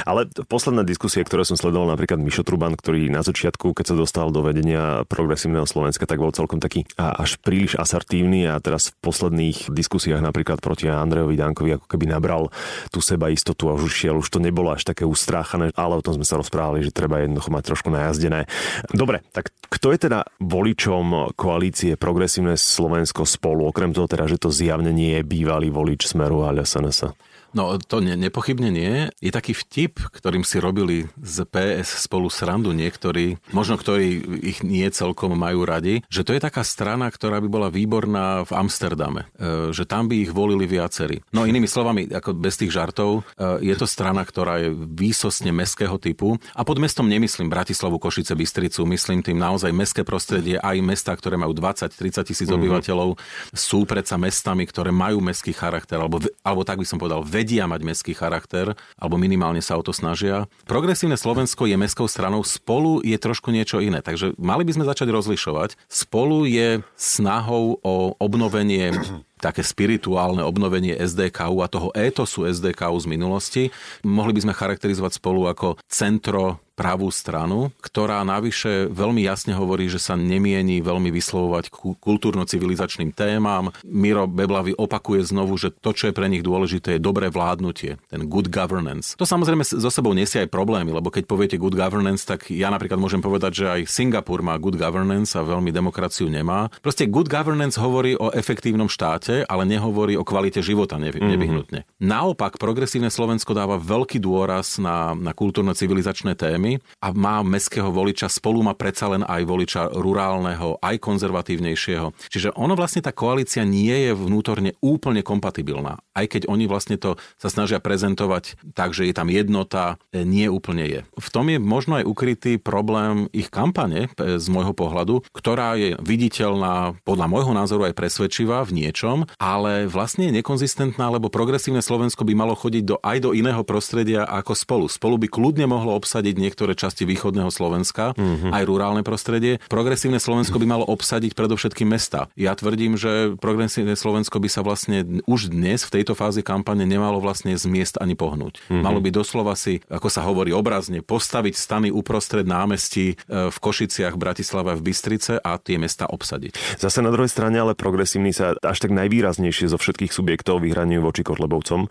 Ale posledná diskusia, ktoré som sledoval, napríklad Mišo Truban, ktorý na začiatku, keď sa dostal do vedenia progresívneho Slovenska, tak bol celkom taký až príliš asertívny a teraz v posledných diskusiách napríklad proti Andrejovi Dankovi ako keby nabral tú seba istotu a už šiel, už to nebolo až také ustráchané, ale o tom sme sa rozprávali, že treba jednoducho mať trošku najazdené. Dobre, tak kto je teda voličom koalície Progresívne Slovensko spolu, okrem toho teda, že to zjavne nie je bývalý volič Smeru a SNS? No to ne, nepochybne nie. Je taký vtip, ktorým si robili z PS spolu srandu niektorí, možno ktorí ich nie celkom majú radi, že to je taká strana, ktorá by bola výborná v Amsterdame. E, že tam by ich volili viacerí. No inými slovami, ako bez tých žartov, e, je to strana, ktorá je výsostne mestského typu. A pod mestom nemyslím Bratislavu, Košice, Bystricu, myslím tým naozaj mestské prostredie, aj mesta, ktoré majú 20-30 tisíc mm-hmm. obyvateľov, sú predsa mestami, ktoré majú mestský charakter, alebo, alebo tak by som povedal, vedia mať mestský charakter, alebo minimálne sa o to snažia. Progresívne Slovensko je mestskou stranou, spolu je trošku niečo iné. Takže mali by sme začať rozlišovať. Spolu je snahou o obnovenie také spirituálne obnovenie SDKU a toho étosu SDKU z minulosti. Mohli by sme charakterizovať spolu ako centro pravú stranu, ktorá navyše veľmi jasne hovorí, že sa nemieni veľmi vyslovovať kultúrno-civilizačným témam. Miro Beblavy opakuje znovu, že to, čo je pre nich dôležité, je dobré vládnutie, ten good governance. To samozrejme so sebou nesie aj problémy, lebo keď poviete good governance, tak ja napríklad môžem povedať, že aj Singapur má good governance a veľmi demokraciu nemá. Proste good governance hovorí o efektívnom štáte, ale nehovorí o kvalite života nevyhnutne. Mm-hmm. Naopak, progresívne Slovensko dáva veľký dôraz na, na kultúrno-civilizačné témy a má mestského voliča, spolu má predsa len aj voliča rurálneho, aj konzervatívnejšieho. Čiže ono vlastne tá koalícia nie je vnútorne úplne kompatibilná. Aj keď oni vlastne to sa snažia prezentovať tak, že je tam jednota, e, nie úplne je. V tom je možno aj ukrytý problém ich kampane e, z môjho pohľadu, ktorá je viditeľná, podľa môjho názoru aj presvedčivá v niečom, ale vlastne je nekonzistentná, lebo progresívne Slovensko by malo chodiť do, aj do iného prostredia ako spolu. Spolu by kľudne mohlo obsadiť niektoré niektoré časti východného Slovenska, mm-hmm. aj rurálne prostredie. Progresívne Slovensko by malo obsadiť predovšetkým mesta. Ja tvrdím, že progresívne Slovensko by sa vlastne už dnes v tejto fáze kampane nemalo vlastne z miest ani pohnúť. Mm-hmm. Malo by doslova si, ako sa hovorí obrazne, postaviť stany uprostred námestí e, v Košiciach, Bratislava, v Bystrice a tie mesta obsadiť. Zase na druhej strane ale progresívni sa až tak najvýraznejšie zo všetkých subjektov vyhraňujú voči Kotlebovcom.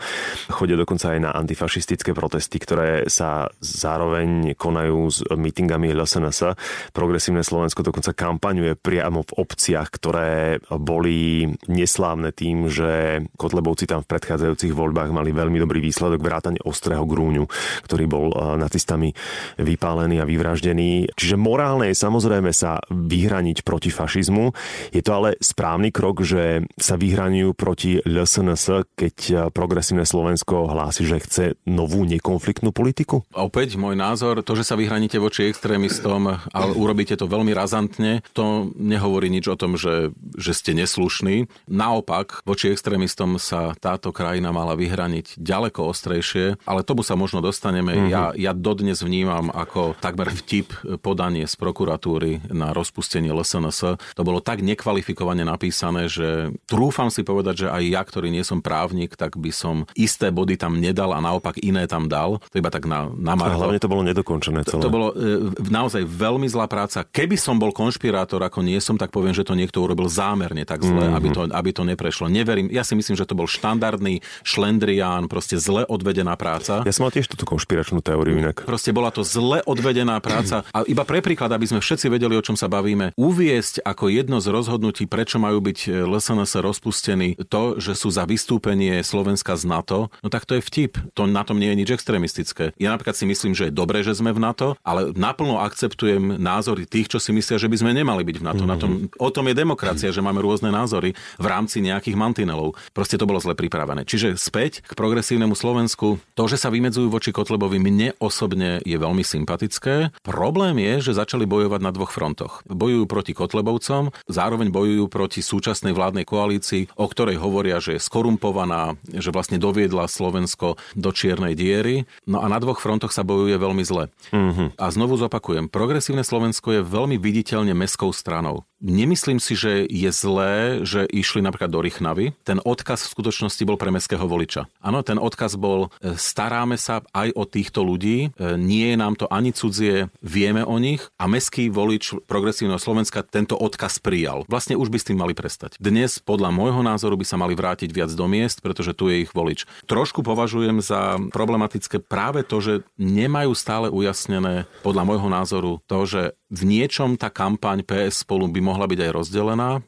Chodia dokonca aj na antifašistické protesty, ktoré sa zároveň konajú s mítingami LSNS. Progresívne Slovensko dokonca kampaňuje priamo v obciach, ktoré boli neslávne tým, že Kotlebovci tam v predchádzajúcich voľbách mali veľmi dobrý výsledok vrátane ostrého grúňu, ktorý bol eh, nacistami vypálený a vyvraždený. Čiže morálne je samozrejme sa vyhraniť proti fašizmu. Je to ale správny krok, že sa vyhraňujú proti LSNS, keď eh, progresívne Slovensko hlási, že chce novú nekonfliktnú politiku? Opäť môj názor, to, že sa vyhraníte voči extrémistom a urobíte to veľmi razantne, to nehovorí nič o tom, že, že ste neslušní. Naopak, voči extrémistom sa táto krajina mala vyhraniť ďaleko ostrejšie, ale tomu sa možno dostaneme. Mm-hmm. Ja, ja dodnes vnímam ako takmer vtip podanie z prokuratúry na rozpustenie LSNS. To bolo tak nekvalifikovane napísané, že trúfam si povedať, že aj ja, ktorý nie som právnik, tak by som isté body tam nedal a naopak iné tam dal. To iba tak na, na A hlavne to bolo nedokončené ukončené celé. To, to bolo e, naozaj veľmi zlá práca. Keby som bol konšpirátor, ako nie som, tak poviem, že to niekto urobil zámerne tak zle, mm-hmm. aby, to, aby to neprešlo. Neverím. Ja si myslím, že to bol štandardný šlendrián, proste zle odvedená práca. Ja som mal tiež túto konšpiračnú teóriu inak. Proste bola to zle odvedená práca. A iba pre príklad, aby sme všetci vedeli, o čom sa bavíme, uviesť ako jedno z rozhodnutí, prečo majú byť e, LSNS rozpustení, to, že sú za vystúpenie Slovenska z NATO, no tak to je vtip. To na tom nie je nič extrémistické. Ja napríklad si myslím, že je dobré, že sme v NATO, ale naplno akceptujem názory tých, čo si myslia, že by sme nemali byť v NATO. Mm-hmm. Na tom, o tom je demokracia, že máme rôzne názory v rámci nejakých mantinelov. Proste to bolo zle pripravené. Čiže späť k progresívnemu Slovensku. To, že sa vymedzujú voči Kotlebovi, mne osobne je veľmi sympatické. Problém je, že začali bojovať na dvoch frontoch. Bojujú proti Kotlebovcom, zároveň bojujú proti súčasnej vládnej koalícii, o ktorej hovoria, že je skorumpovaná, že vlastne doviedla Slovensko do čiernej diery. No a na dvoch frontoch sa bojuje veľmi zle. Mm-hmm. A znovu zopakujem, progresívne Slovensko je veľmi viditeľne mestskou stranou. Nemyslím si, že je zlé, že išli napríklad do Rychnavy. Ten odkaz v skutočnosti bol pre mestského voliča. Áno, ten odkaz bol, e, staráme sa aj o týchto ľudí, e, nie je nám to ani cudzie, vieme o nich a mestský volič progresívneho Slovenska tento odkaz prijal. Vlastne už by s tým mali prestať. Dnes, podľa môjho názoru, by sa mali vrátiť viac do miest, pretože tu je ich volič. Trošku považujem za problematické práve to, že nemajú stále ujasnené, podľa môjho názoru, to, že v niečom tá kampaň PS spolu by mohla byť aj rozdelená, e,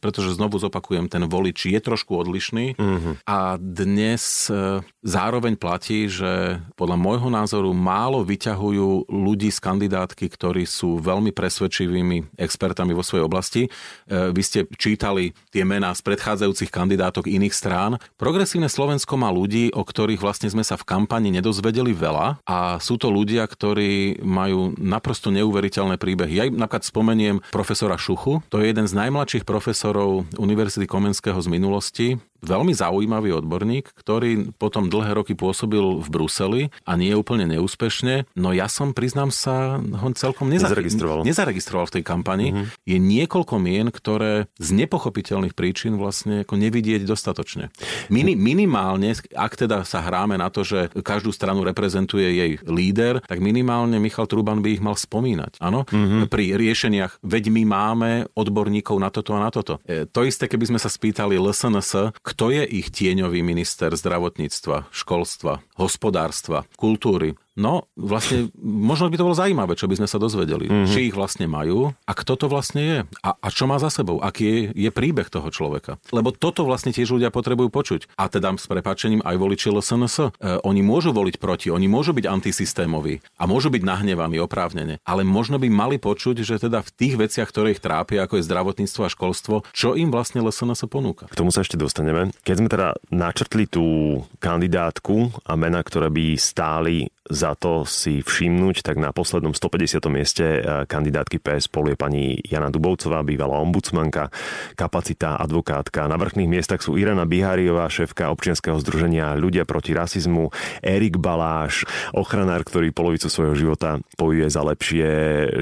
pretože znovu zopakujem, ten volič je trošku odlišný uh-huh. a dnes e, zároveň platí, že podľa môjho názoru málo vyťahujú ľudí z kandidátky, ktorí sú veľmi presvedčivými expertami vo svojej oblasti. Vy ste čítali tie mená z predchádzajúcich kandidátok iných strán. Progresívne Slovensko má ľudí, o ktorých vlastne sme sa v kampani nedozvedeli veľa a sú to ľudia, ktorí majú naprosto neuveriteľné príbehy. Ja napríklad spomeniem profesora Šuchu, to je jeden z najmladších profesorov Univerzity Komenského z minulosti veľmi zaujímavý odborník, ktorý potom dlhé roky pôsobil v Bruseli a nie úplne neúspešne. No ja som, priznám sa, ho celkom neza- nezaregistroval. nezaregistroval v tej kampani. Mm-hmm. Je niekoľko mien, ktoré z nepochopiteľných príčin vlastne ako nevidieť dostatočne. Mini- minimálne, ak teda sa hráme na to, že každú stranu reprezentuje jej líder, tak minimálne Michal Truban by ich mal spomínať. Áno? Mm-hmm. Pri riešeniach, veď my máme odborníkov na toto a na toto. E, to isté, keby sme sa spýtali LSNS, kto je ich tieňový minister zdravotníctva, školstva, hospodárstva, kultúry, No, vlastne, možno by to bolo zaujímavé, čo by sme sa dozvedeli. Mm-hmm. Či ich vlastne majú a kto to vlastne je. A, a čo má za sebou. Aký je, je príbeh toho človeka. Lebo toto vlastne tiež ľudia potrebujú počuť. A teda s prepačením aj voliči LSNS. E, oni môžu voliť proti, oni môžu byť antisystémoví a môžu byť nahnevaní oprávnene. Ale možno by mali počuť, že teda v tých veciach, ktoré ich trápia, ako je zdravotníctvo a školstvo, čo im vlastne LSNS ponúka. K tomu sa ešte dostaneme. Keď sme teda načrtli tú kandidátku a mena, ktoré by stáli za to si všimnúť, tak na poslednom 150. mieste eh, kandidátky PS spolu je pani Jana Dubovcová, bývalá ombudsmanka, kapacita, advokátka. Na vrchných miestach sú Irena Biháriová, šéfka občianskeho združenia Ľudia proti rasizmu, Erik Baláš, ochranár, ktorý polovicu svojho života bojuje za lepšie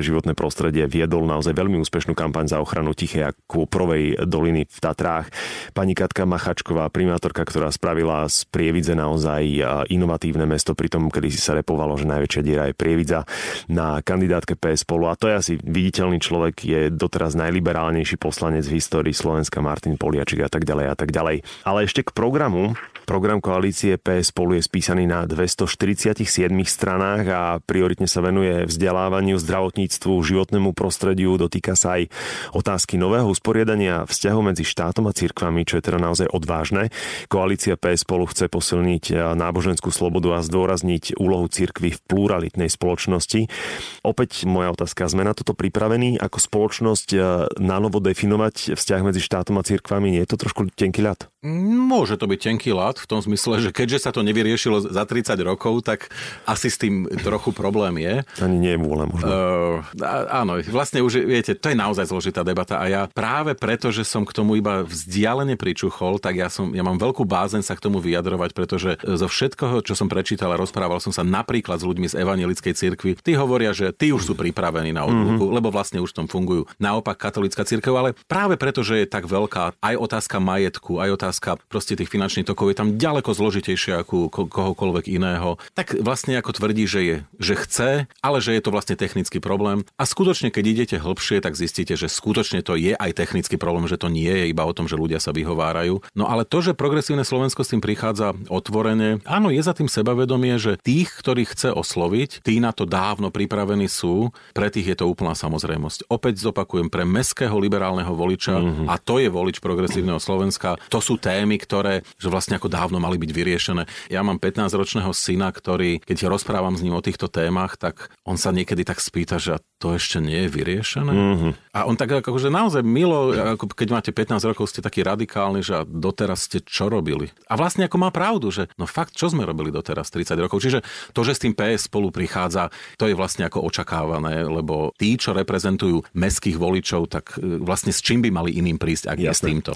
životné prostredie, viedol naozaj veľmi úspešnú kampaň za ochranu Tichej a Kôprovej doliny v Tatrách. Pani Katka Machačková, primátorka, ktorá spravila z Prievidze naozaj eh, inovatívne mesto, pritom kedy sa repovalo, že najväčšia diera je Prievidza na kandidátke PS spolu a to je asi viditeľný človek, je doteraz najliberálnejší poslanec v histórii Slovenska Martin Poliačik a tak ďalej a tak ďalej. Ale ešte k programu. Program koalície PS spolu je spísaný na 247 stranách a prioritne sa venuje vzdelávaniu, zdravotníctvu, životnému prostrediu, dotýka sa aj otázky nového usporiadania vzťahov medzi štátom a cirkvami, čo je teda naozaj odvážne. Koalícia PS spolu chce posilniť náboženskú slobodu a zdôrazniť úlohu cirkvy v pluralitnej spoločnosti. Opäť moja otázka, sme na toto pripravení ako spoločnosť na novo definovať vzťah medzi štátom a cirkvami? Nie je to trošku tenký ľad? Môže to byť tenký ľad v tom zmysle, že keďže sa to nevyriešilo za 30 rokov, tak asi s tým trochu problém je. Ani nie je vôľa možno. Uh, áno, vlastne už, viete, to je naozaj zložitá debata a ja práve preto, že som k tomu iba vzdialene pričuchol, tak ja, som, ja mám veľkú bázen sa k tomu vyjadrovať, pretože zo všetkoho, čo som prečítal a rozprával som sa napríklad s ľuďmi z evangelickej cirkvi, tí hovoria, že tí už sú pripravení na odluku, mm-hmm. lebo vlastne už tom fungujú. Naopak katolická cirkev, ale práve preto, že je tak veľká aj otázka majetku, aj otázka otázka proste tých finančných tokov je tam ďaleko zložitejšia ako kohokoľvek iného, tak vlastne ako tvrdí, že je, že chce, ale že je to vlastne technický problém. A skutočne, keď idete hlbšie, tak zistíte, že skutočne to je aj technický problém, že to nie je iba o tom, že ľudia sa vyhovárajú. No ale to, že progresívne Slovensko s tým prichádza otvorene, áno, je za tým sebavedomie, že tých, ktorých chce osloviť, tí na to dávno pripravení sú, pre tých je to úplná samozrejmosť. Opäť zopakujem, pre meského liberálneho voliča, mm-hmm. a to je volič progresívneho Slovenska, to sú témy, ktoré že vlastne ako dávno mali byť vyriešené. Ja mám 15-ročného syna, ktorý, keď rozprávam s ním o týchto témach, tak on sa niekedy tak spýta, že to ešte nie je vyriešené. Mm-hmm. A on tak akože naozaj milo, ako keď máte 15 rokov, ste takí radikálni, že doteraz ste čo robili. A vlastne ako má pravdu, že no fakt, čo sme robili doteraz 30 rokov. Čiže to, že s tým PS spolu prichádza, to je vlastne ako očakávané, lebo tí, čo reprezentujú meských voličov, tak e, vlastne s čím by mali iným prísť, ak Jasne. s týmto.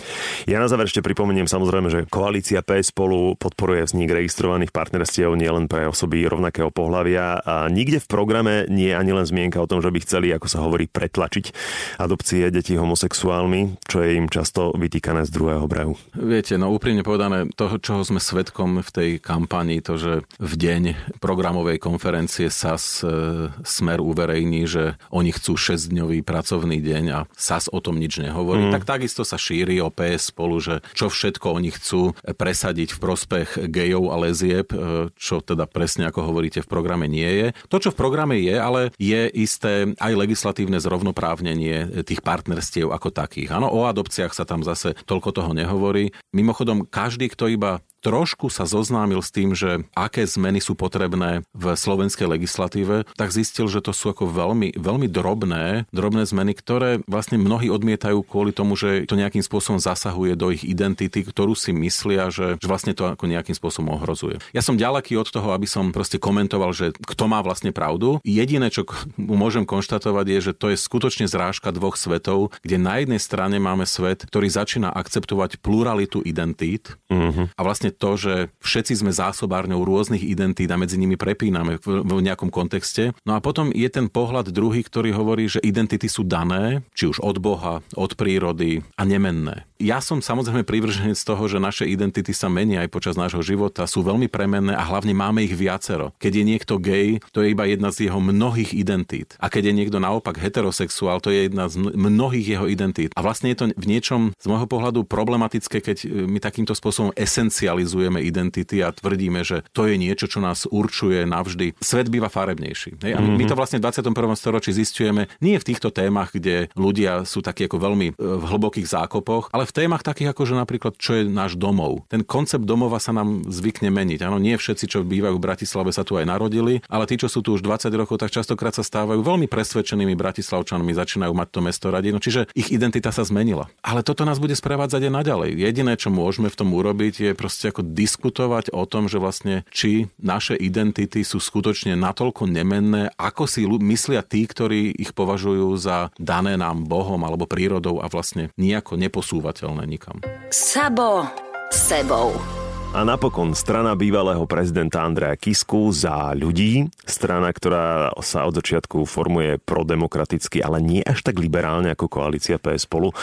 Ja na záver ešte pripomeniem samozrejme, že koalícia PS spolu podporuje vznik registrovaných partnerstiev nielen pre osoby rovnakého pohľavia a nikde v programe nie je ani len zmienka o tom, že by chceli, ako sa hovorí, pretlačiť adopcie detí homosexuálmi, čo je im často vytýkané z druhého brehu. Viete, no úprimne povedané, toho, čoho sme svetkom v tej kampanii, to, že v deň programovej konferencie SAS e, Smer uverejní, že oni chcú 6-dňový pracovný deň a SAS o tom nič nehovorí, mm. tak takisto sa šíri o PS spolu, že čo všetko oni chcú presadiť v prospech gejov a lezieb, e, čo teda presne ako hovoríte v programe nie je. To, čo v programe je, ale je isté aj legislatívne zrovnoprávnenie tých partnerstiev ako takých. Áno, o adopciách sa tam zase toľko toho nehovorí. Mimochodom, každý, kto iba trošku sa zoznámil s tým, že aké zmeny sú potrebné v slovenskej legislatíve, tak zistil, že to sú ako veľmi, veľmi drobné, drobné zmeny, ktoré vlastne mnohí odmietajú kvôli tomu, že to nejakým spôsobom zasahuje do ich identity, ktorú si myslia, že, že vlastne to ako nejakým spôsobom ohrozuje. Ja som ďaleký od toho, aby som proste komentoval, že kto má vlastne pravdu. Jediné, čo môžem konštatovať, je, že to je skutočne zrážka dvoch svetov, kde na jednej strane máme svet, ktorý začína akceptovať pluralitu identít mm-hmm. a vlastne to, že všetci sme zásobárňou rôznych identít a medzi nimi prepíname v, v nejakom kontexte. No a potom je ten pohľad druhý, ktorý hovorí, že identity sú dané, či už od Boha, od prírody a nemenné. Ja som samozrejme privrženec toho, že naše identity sa menia aj počas nášho života, sú veľmi premenné a hlavne máme ich viacero. Keď je niekto gay, to je iba jedna z jeho mnohých identít. A keď je niekto naopak heterosexuál, to je jedna z mnohých jeho identít. A vlastne je to v niečom z môjho pohľadu problematické, keď my takýmto spôsobom esencializujeme banalizujeme identity a tvrdíme, že to je niečo, čo nás určuje navždy. Svet býva farebnejší. Hej? A my, my to vlastne v 21. storočí zistujeme nie v týchto témach, kde ľudia sú takí ako veľmi e, v hlbokých zákopoch, ale v témach takých ako, že napríklad, čo je náš domov. Ten koncept domova sa nám zvykne meniť. Áno, nie všetci, čo bývajú v Bratislave, sa tu aj narodili, ale tí, čo sú tu už 20 rokov, tak častokrát sa stávajú veľmi presvedčenými bratislavčanmi, začínajú mať to mesto radi. No, čiže ich identita sa zmenila. Ale toto nás bude sprevádzať aj naďalej. Jediné, čo môžeme v tom urobiť, je proste ako diskutovať o tom, že vlastne či naše identity sú skutočne natoľko nemenné, ako si myslia tí, ktorí ich považujú za dané nám Bohom alebo prírodou a vlastne nejako neposúvateľné nikam. Sabo sebou. A napokon strana bývalého prezidenta Andreja Kisku za ľudí, strana, ktorá sa od začiatku formuje prodemokraticky, ale nie až tak liberálne ako koalícia PS spolu.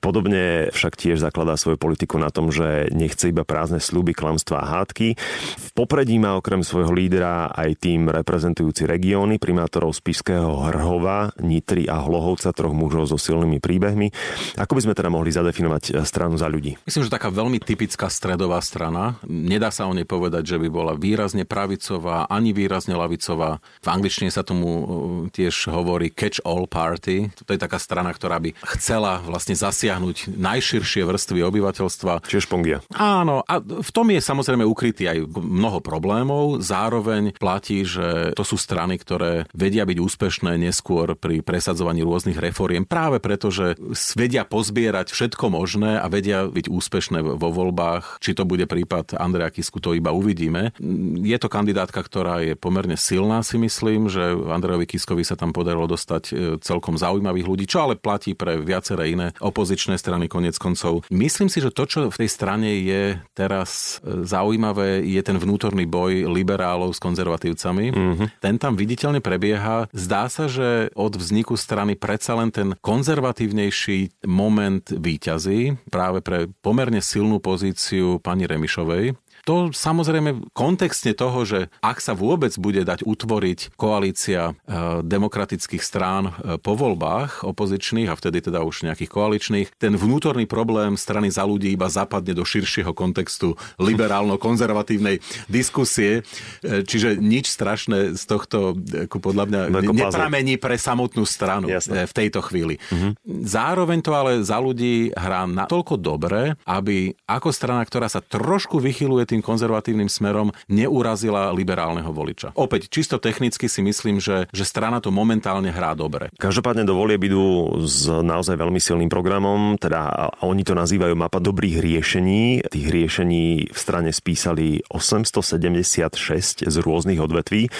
Podobne však tiež zakladá svoju politiku na tom, že nechce iba prázdne sľuby, klamstvá a hádky. V popredí má okrem svojho lídra aj tým reprezentujúci regióny, primátorov Spišského Hrhova, Nitry a Hlohovca, troch mužov so silnými príbehmi. Ako by sme teda mohli zadefinovať stranu za ľudí? Myslím, že taká veľmi typická stredová strana Nedá sa o nej povedať, že by bola výrazne pravicová, ani výrazne lavicová. V angličtine sa tomu uh, tiež hovorí catch-all party. To je taká strana, ktorá by chcela vlastne zasiahnuť najširšie vrstvy obyvateľstva. Čiže špongia. Áno, a v tom je samozrejme ukrytý aj mnoho problémov. Zároveň platí, že to sú strany, ktoré vedia byť úspešné neskôr pri presadzovaní rôznych reforiem práve preto, že vedia pozbierať všetko možné a vedia byť úspešné vo voľbách, či to bude prípad prípad Andreja Kisku to iba uvidíme. Je to kandidátka, ktorá je pomerne silná, si myslím, že Andrejovi Kiskovi sa tam podarilo dostať e, celkom zaujímavých ľudí, čo ale platí pre viaceré iné opozičné strany konec koncov. Myslím si, že to, čo v tej strane je teraz e, zaujímavé, je ten vnútorný boj liberálov s konzervatívcami. Mm-hmm. Ten tam viditeľne prebieha. Zdá sa, že od vzniku strany predsa len ten konzervatívnejší moment výťazí práve pre pomerne silnú pozíciu pani Remišovej Remišovej. To samozrejme v kontexte toho, že ak sa vôbec bude dať utvoriť koalícia e, demokratických strán e, po voľbách opozičných a vtedy teda už nejakých koaličných, ten vnútorný problém strany za ľudí iba zapadne do širšieho kontextu liberálno-konzervatívnej diskusie. E, čiže nič strašné z tohto podľa mňa nepramení pre samotnú stranu Jasne. v tejto chvíli. Uh-huh. Zároveň to ale za ľudí hrá natoľko dobre, aby ako strana, ktorá sa trošku vychyluje tým konzervatívnym smerom neurazila liberálneho voliča. Opäť, čisto technicky si myslím, že, že strana to momentálne hrá dobre. Každopádne do volie idú s naozaj veľmi silným programom, teda oni to nazývajú mapa dobrých riešení. Tých riešení v strane spísali 876 z rôznych odvetví.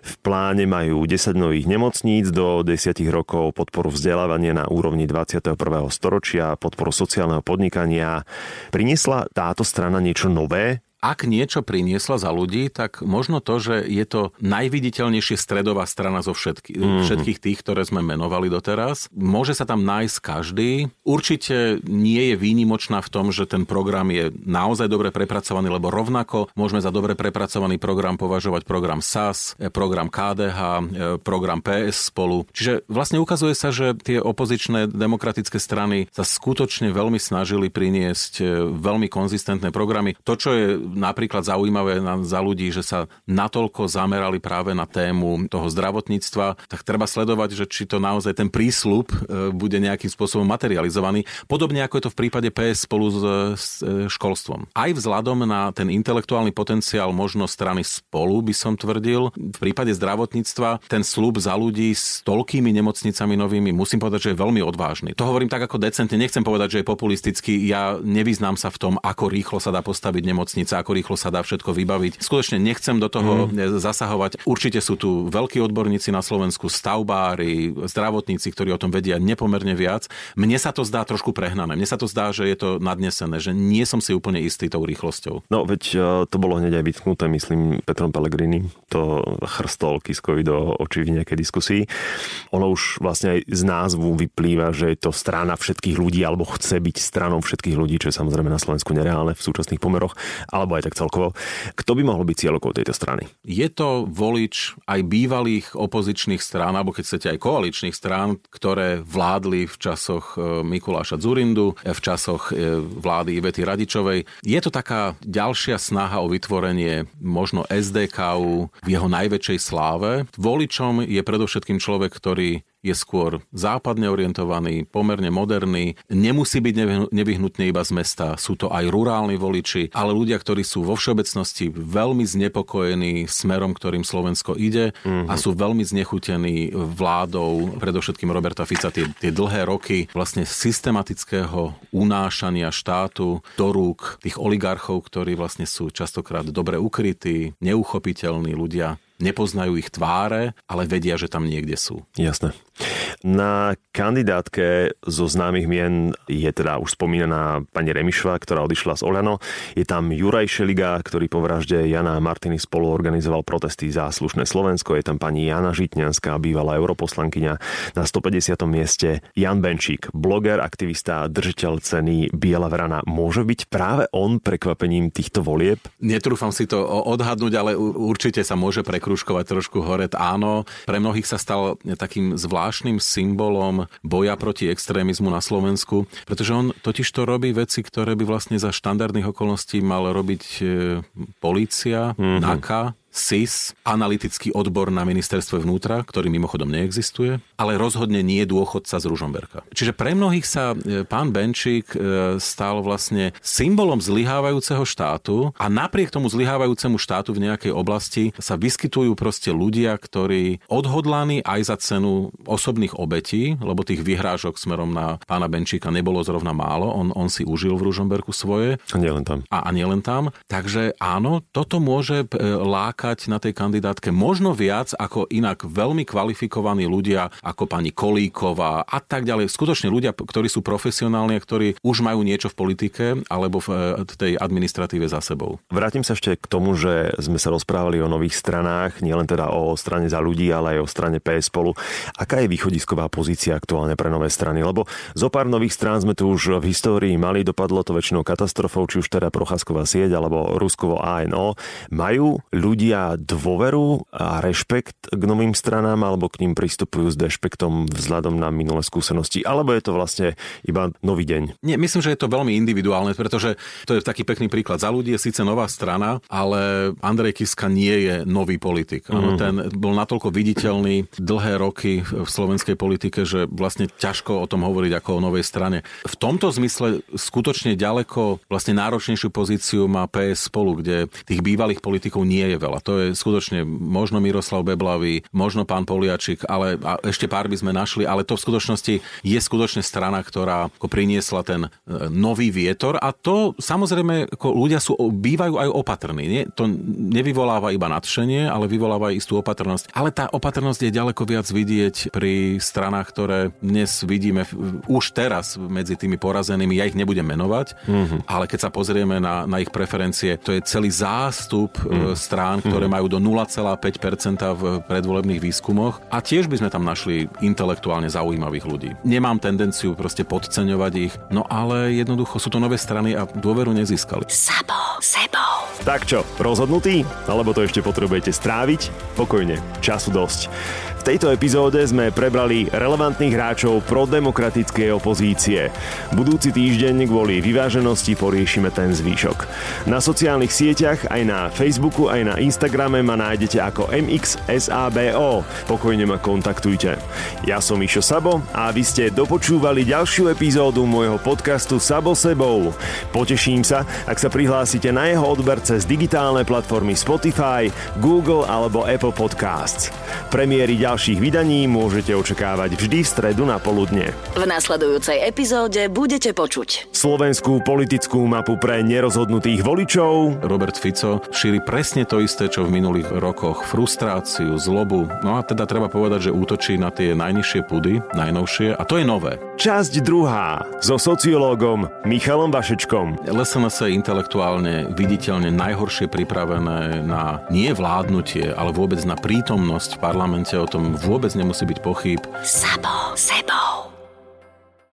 V pláne majú 10 nových nemocníc do 10 rokov, podporu vzdelávania na úrovni 21. storočia, podporu sociálneho podnikania. Priniesla táto strana niečo nové ak niečo priniesla za ľudí, tak možno to, že je to najviditeľnejšie stredová strana zo všetky, mm-hmm. všetkých tých, ktoré sme menovali doteraz. Môže sa tam nájsť každý. Určite nie je výnimočná v tom, že ten program je naozaj dobre prepracovaný, lebo rovnako môžeme za dobre prepracovaný program považovať program SAS, program KDH, program PS spolu. Čiže vlastne ukazuje sa, že tie opozičné demokratické strany sa skutočne veľmi snažili priniesť veľmi konzistentné programy. To, čo je napríklad zaujímavé za ľudí, že sa natoľko zamerali práve na tému toho zdravotníctva, tak treba sledovať, že či to naozaj ten prísľub e, bude nejakým spôsobom materializovaný. Podobne ako je to v prípade PS spolu s, s e, školstvom. Aj vzhľadom na ten intelektuálny potenciál možno strany spolu, by som tvrdil, v prípade zdravotníctva ten slub za ľudí s toľkými nemocnicami novými, musím povedať, že je veľmi odvážny. To hovorím tak ako decentne, nechcem povedať, že je populistický. Ja nevyznám sa v tom, ako rýchlo sa dá postaviť nemocnica, ako rýchlo sa dá všetko vybaviť. Skutočne nechcem do toho mm. zasahovať. Určite sú tu veľkí odborníci na Slovensku, stavbári, zdravotníci, ktorí o tom vedia nepomerne viac. Mne sa to zdá trošku prehnané. Mne sa to zdá, že je to nadnesené, že nie som si úplne istý tou rýchlosťou. No veď e, to bolo hneď aj vytknuté, myslím, Petrom Pellegrini. To chrstol Kiskovi do očí v nejakej diskusii. Ono už vlastne aj z názvu vyplýva, že je to strana všetkých ľudí, alebo chce byť stranou všetkých ľudí, čo je samozrejme na Slovensku nereálne v súčasných pomeroch, alebo aj tak celkovo. Kto by mohol byť cieľokou tejto strany? Je to volič aj bývalých opozičných strán, alebo keď chcete aj koaličných strán, ktoré vládli v časoch e, Mikuláša Zurindu, v časoch e, vlády Ivety Radičovej. Je to taká ďalšia snaha o vytvorenie možno SDKU v jeho najväčšej sláve. Voličom je predovšetkým človek, ktorý je skôr západne orientovaný, pomerne moderný, nemusí byť nevyhnutne iba z mesta, sú to aj rurálni voliči, ale ľudia, ktorí sú vo všeobecnosti veľmi znepokojení smerom, ktorým Slovensko ide mm-hmm. a sú veľmi znechutení vládou, predovšetkým Roberta Fica, tie, tie dlhé roky vlastne systematického unášania štátu do rúk tých oligarchov, ktorí vlastne sú častokrát dobre ukrytí, neuchopiteľní ľudia nepoznajú ich tváre, ale vedia, že tam niekde sú. Jasné. Na kandidátke zo známych mien je teda už spomínaná pani Remišva, ktorá odišla z Oľano. Je tam Juraj Šeliga, ktorý po vražde Jana Martiny spolu organizoval protesty za slušné Slovensko. Je tam pani Jana Žitňanská, bývalá europoslankyňa. Na 150. mieste Jan Benčík, bloger, aktivista, držiteľ ceny Biela vrana. Môže byť práve on prekvapením týchto volieb? Netrúfam si to odhadnúť, ale určite sa môže prekruškovať trošku hore. Áno, pre mnohých sa stal takým zvláštnym symbolom boja proti extrémizmu na Slovensku, pretože on totiž to robí veci, ktoré by vlastne za štandardných okolností mal robiť e, polícia, mm-hmm. NAKA, SIS, analytický odbor na ministerstve vnútra, ktorý mimochodom neexistuje, ale rozhodne nie dôchodca z Ružomberka. Čiže pre mnohých sa e, pán Benčík e, stal vlastne symbolom zlyhávajúceho štátu a napriek tomu zlyhávajúcemu štátu v nejakej oblasti sa vyskytujú proste ľudia, ktorí odhodlaní aj za cenu osobných obetí, lebo tých vyhrážok smerom na pána Benčíka nebolo zrovna málo, on, on si užil v Ružomberku svoje. A nielen tam. A, a nielen tam. Takže áno, toto môže e, lákať lákať na tej kandidátke možno viac ako inak veľmi kvalifikovaní ľudia ako pani Kolíková a tak ďalej. Skutočne ľudia, ktorí sú profesionálni a ktorí už majú niečo v politike alebo v e, tej administratíve za sebou. Vrátim sa ešte k tomu, že sme sa rozprávali o nových stranách, nielen teda o strane za ľudí, ale aj o strane PS spolu. Aká je východisková pozícia aktuálne pre nové strany? Lebo zo pár nových strán sme tu už v histórii mali, dopadlo to väčšinou katastrofou, či už teda Procházková sieť alebo Ruskovo ANO. Majú ľudia dôveru a rešpekt k novým stranám alebo k ním pristupujú s dešpektom vzhľadom na minulé skúsenosti? Alebo je to vlastne iba nový deň? Nie, myslím, že je to veľmi individuálne, pretože to je taký pekný príklad. Za ľudí je síce nová strana, ale Andrej Kiska nie je nový politik. Mm-hmm. ten bol natoľko viditeľný dlhé roky v slovenskej politike, že vlastne ťažko o tom hovoriť ako o novej strane. V tomto zmysle skutočne ďaleko vlastne náročnejšiu pozíciu má PS spolu, kde tých bývalých politikov nie je veľa to je skutočne možno Miroslav Beblavý, možno pán Poliačik, ale a ešte pár by sme našli, ale to v skutočnosti je skutočne strana, ktorá ako priniesla ten e, nový vietor a to samozrejme ako ľudia sú, bývajú aj opatrní. Nie? To nevyvoláva iba nadšenie, ale vyvoláva aj istú opatrnosť. Ale tá opatrnosť je ďaleko viac vidieť pri stranách, ktoré dnes vidíme už teraz medzi tými porazenými. Ja ich nebudem menovať, mm-hmm. ale keď sa pozrieme na, na ich preferencie, to je celý zástup mm. strán, ktoré majú do 0,5% v predvolebných výskumoch a tiež by sme tam našli intelektuálne zaujímavých ľudí. Nemám tendenciu proste podceňovať ich, no ale jednoducho sú to nové strany a dôveru nezískali. Sabo, sebou. Tak čo, rozhodnutý? Alebo to ešte potrebujete stráviť? Pokojne, času dosť. V tejto epizóde sme prebrali relevantných hráčov prodemokratickej opozície. Budúci týždeň kvôli vyváženosti poriešime ten zvýšok. Na sociálnych sieťach, aj na Facebooku, aj na Instagrame ma nájdete ako MXSABO. Pokojne ma kontaktujte. Ja som Mišo Sabo a vy ste dopočúvali ďalšiu epizódu môjho podcastu Sabo sebou. Poteším sa, ak sa prihlásite na jeho odberce z digitálnej platformy Spotify, Google alebo Apple Podcasts. Premiéry ďalších vydaní môžete očakávať vždy v stredu na poludne. V nasledujúcej epizóde budete počuť Slovenskú politickú mapu pre nerozhodnutých voličov, Robert Fico šíri presne to isté, čo v minulých rokoch. Frustráciu, zlobu. No a teda treba povedať, že útočí na tie najnižšie pudy, najnovšie. A to je nové. časť druhá so sociológom Michalom Vašečkom. LSNS je intelektuálne viditeľne najhoršie pripravené na nie vládnutie, ale vôbec na prítomnosť v parlamente. O tom vôbec nemusí byť pochyb. Sabo sebou.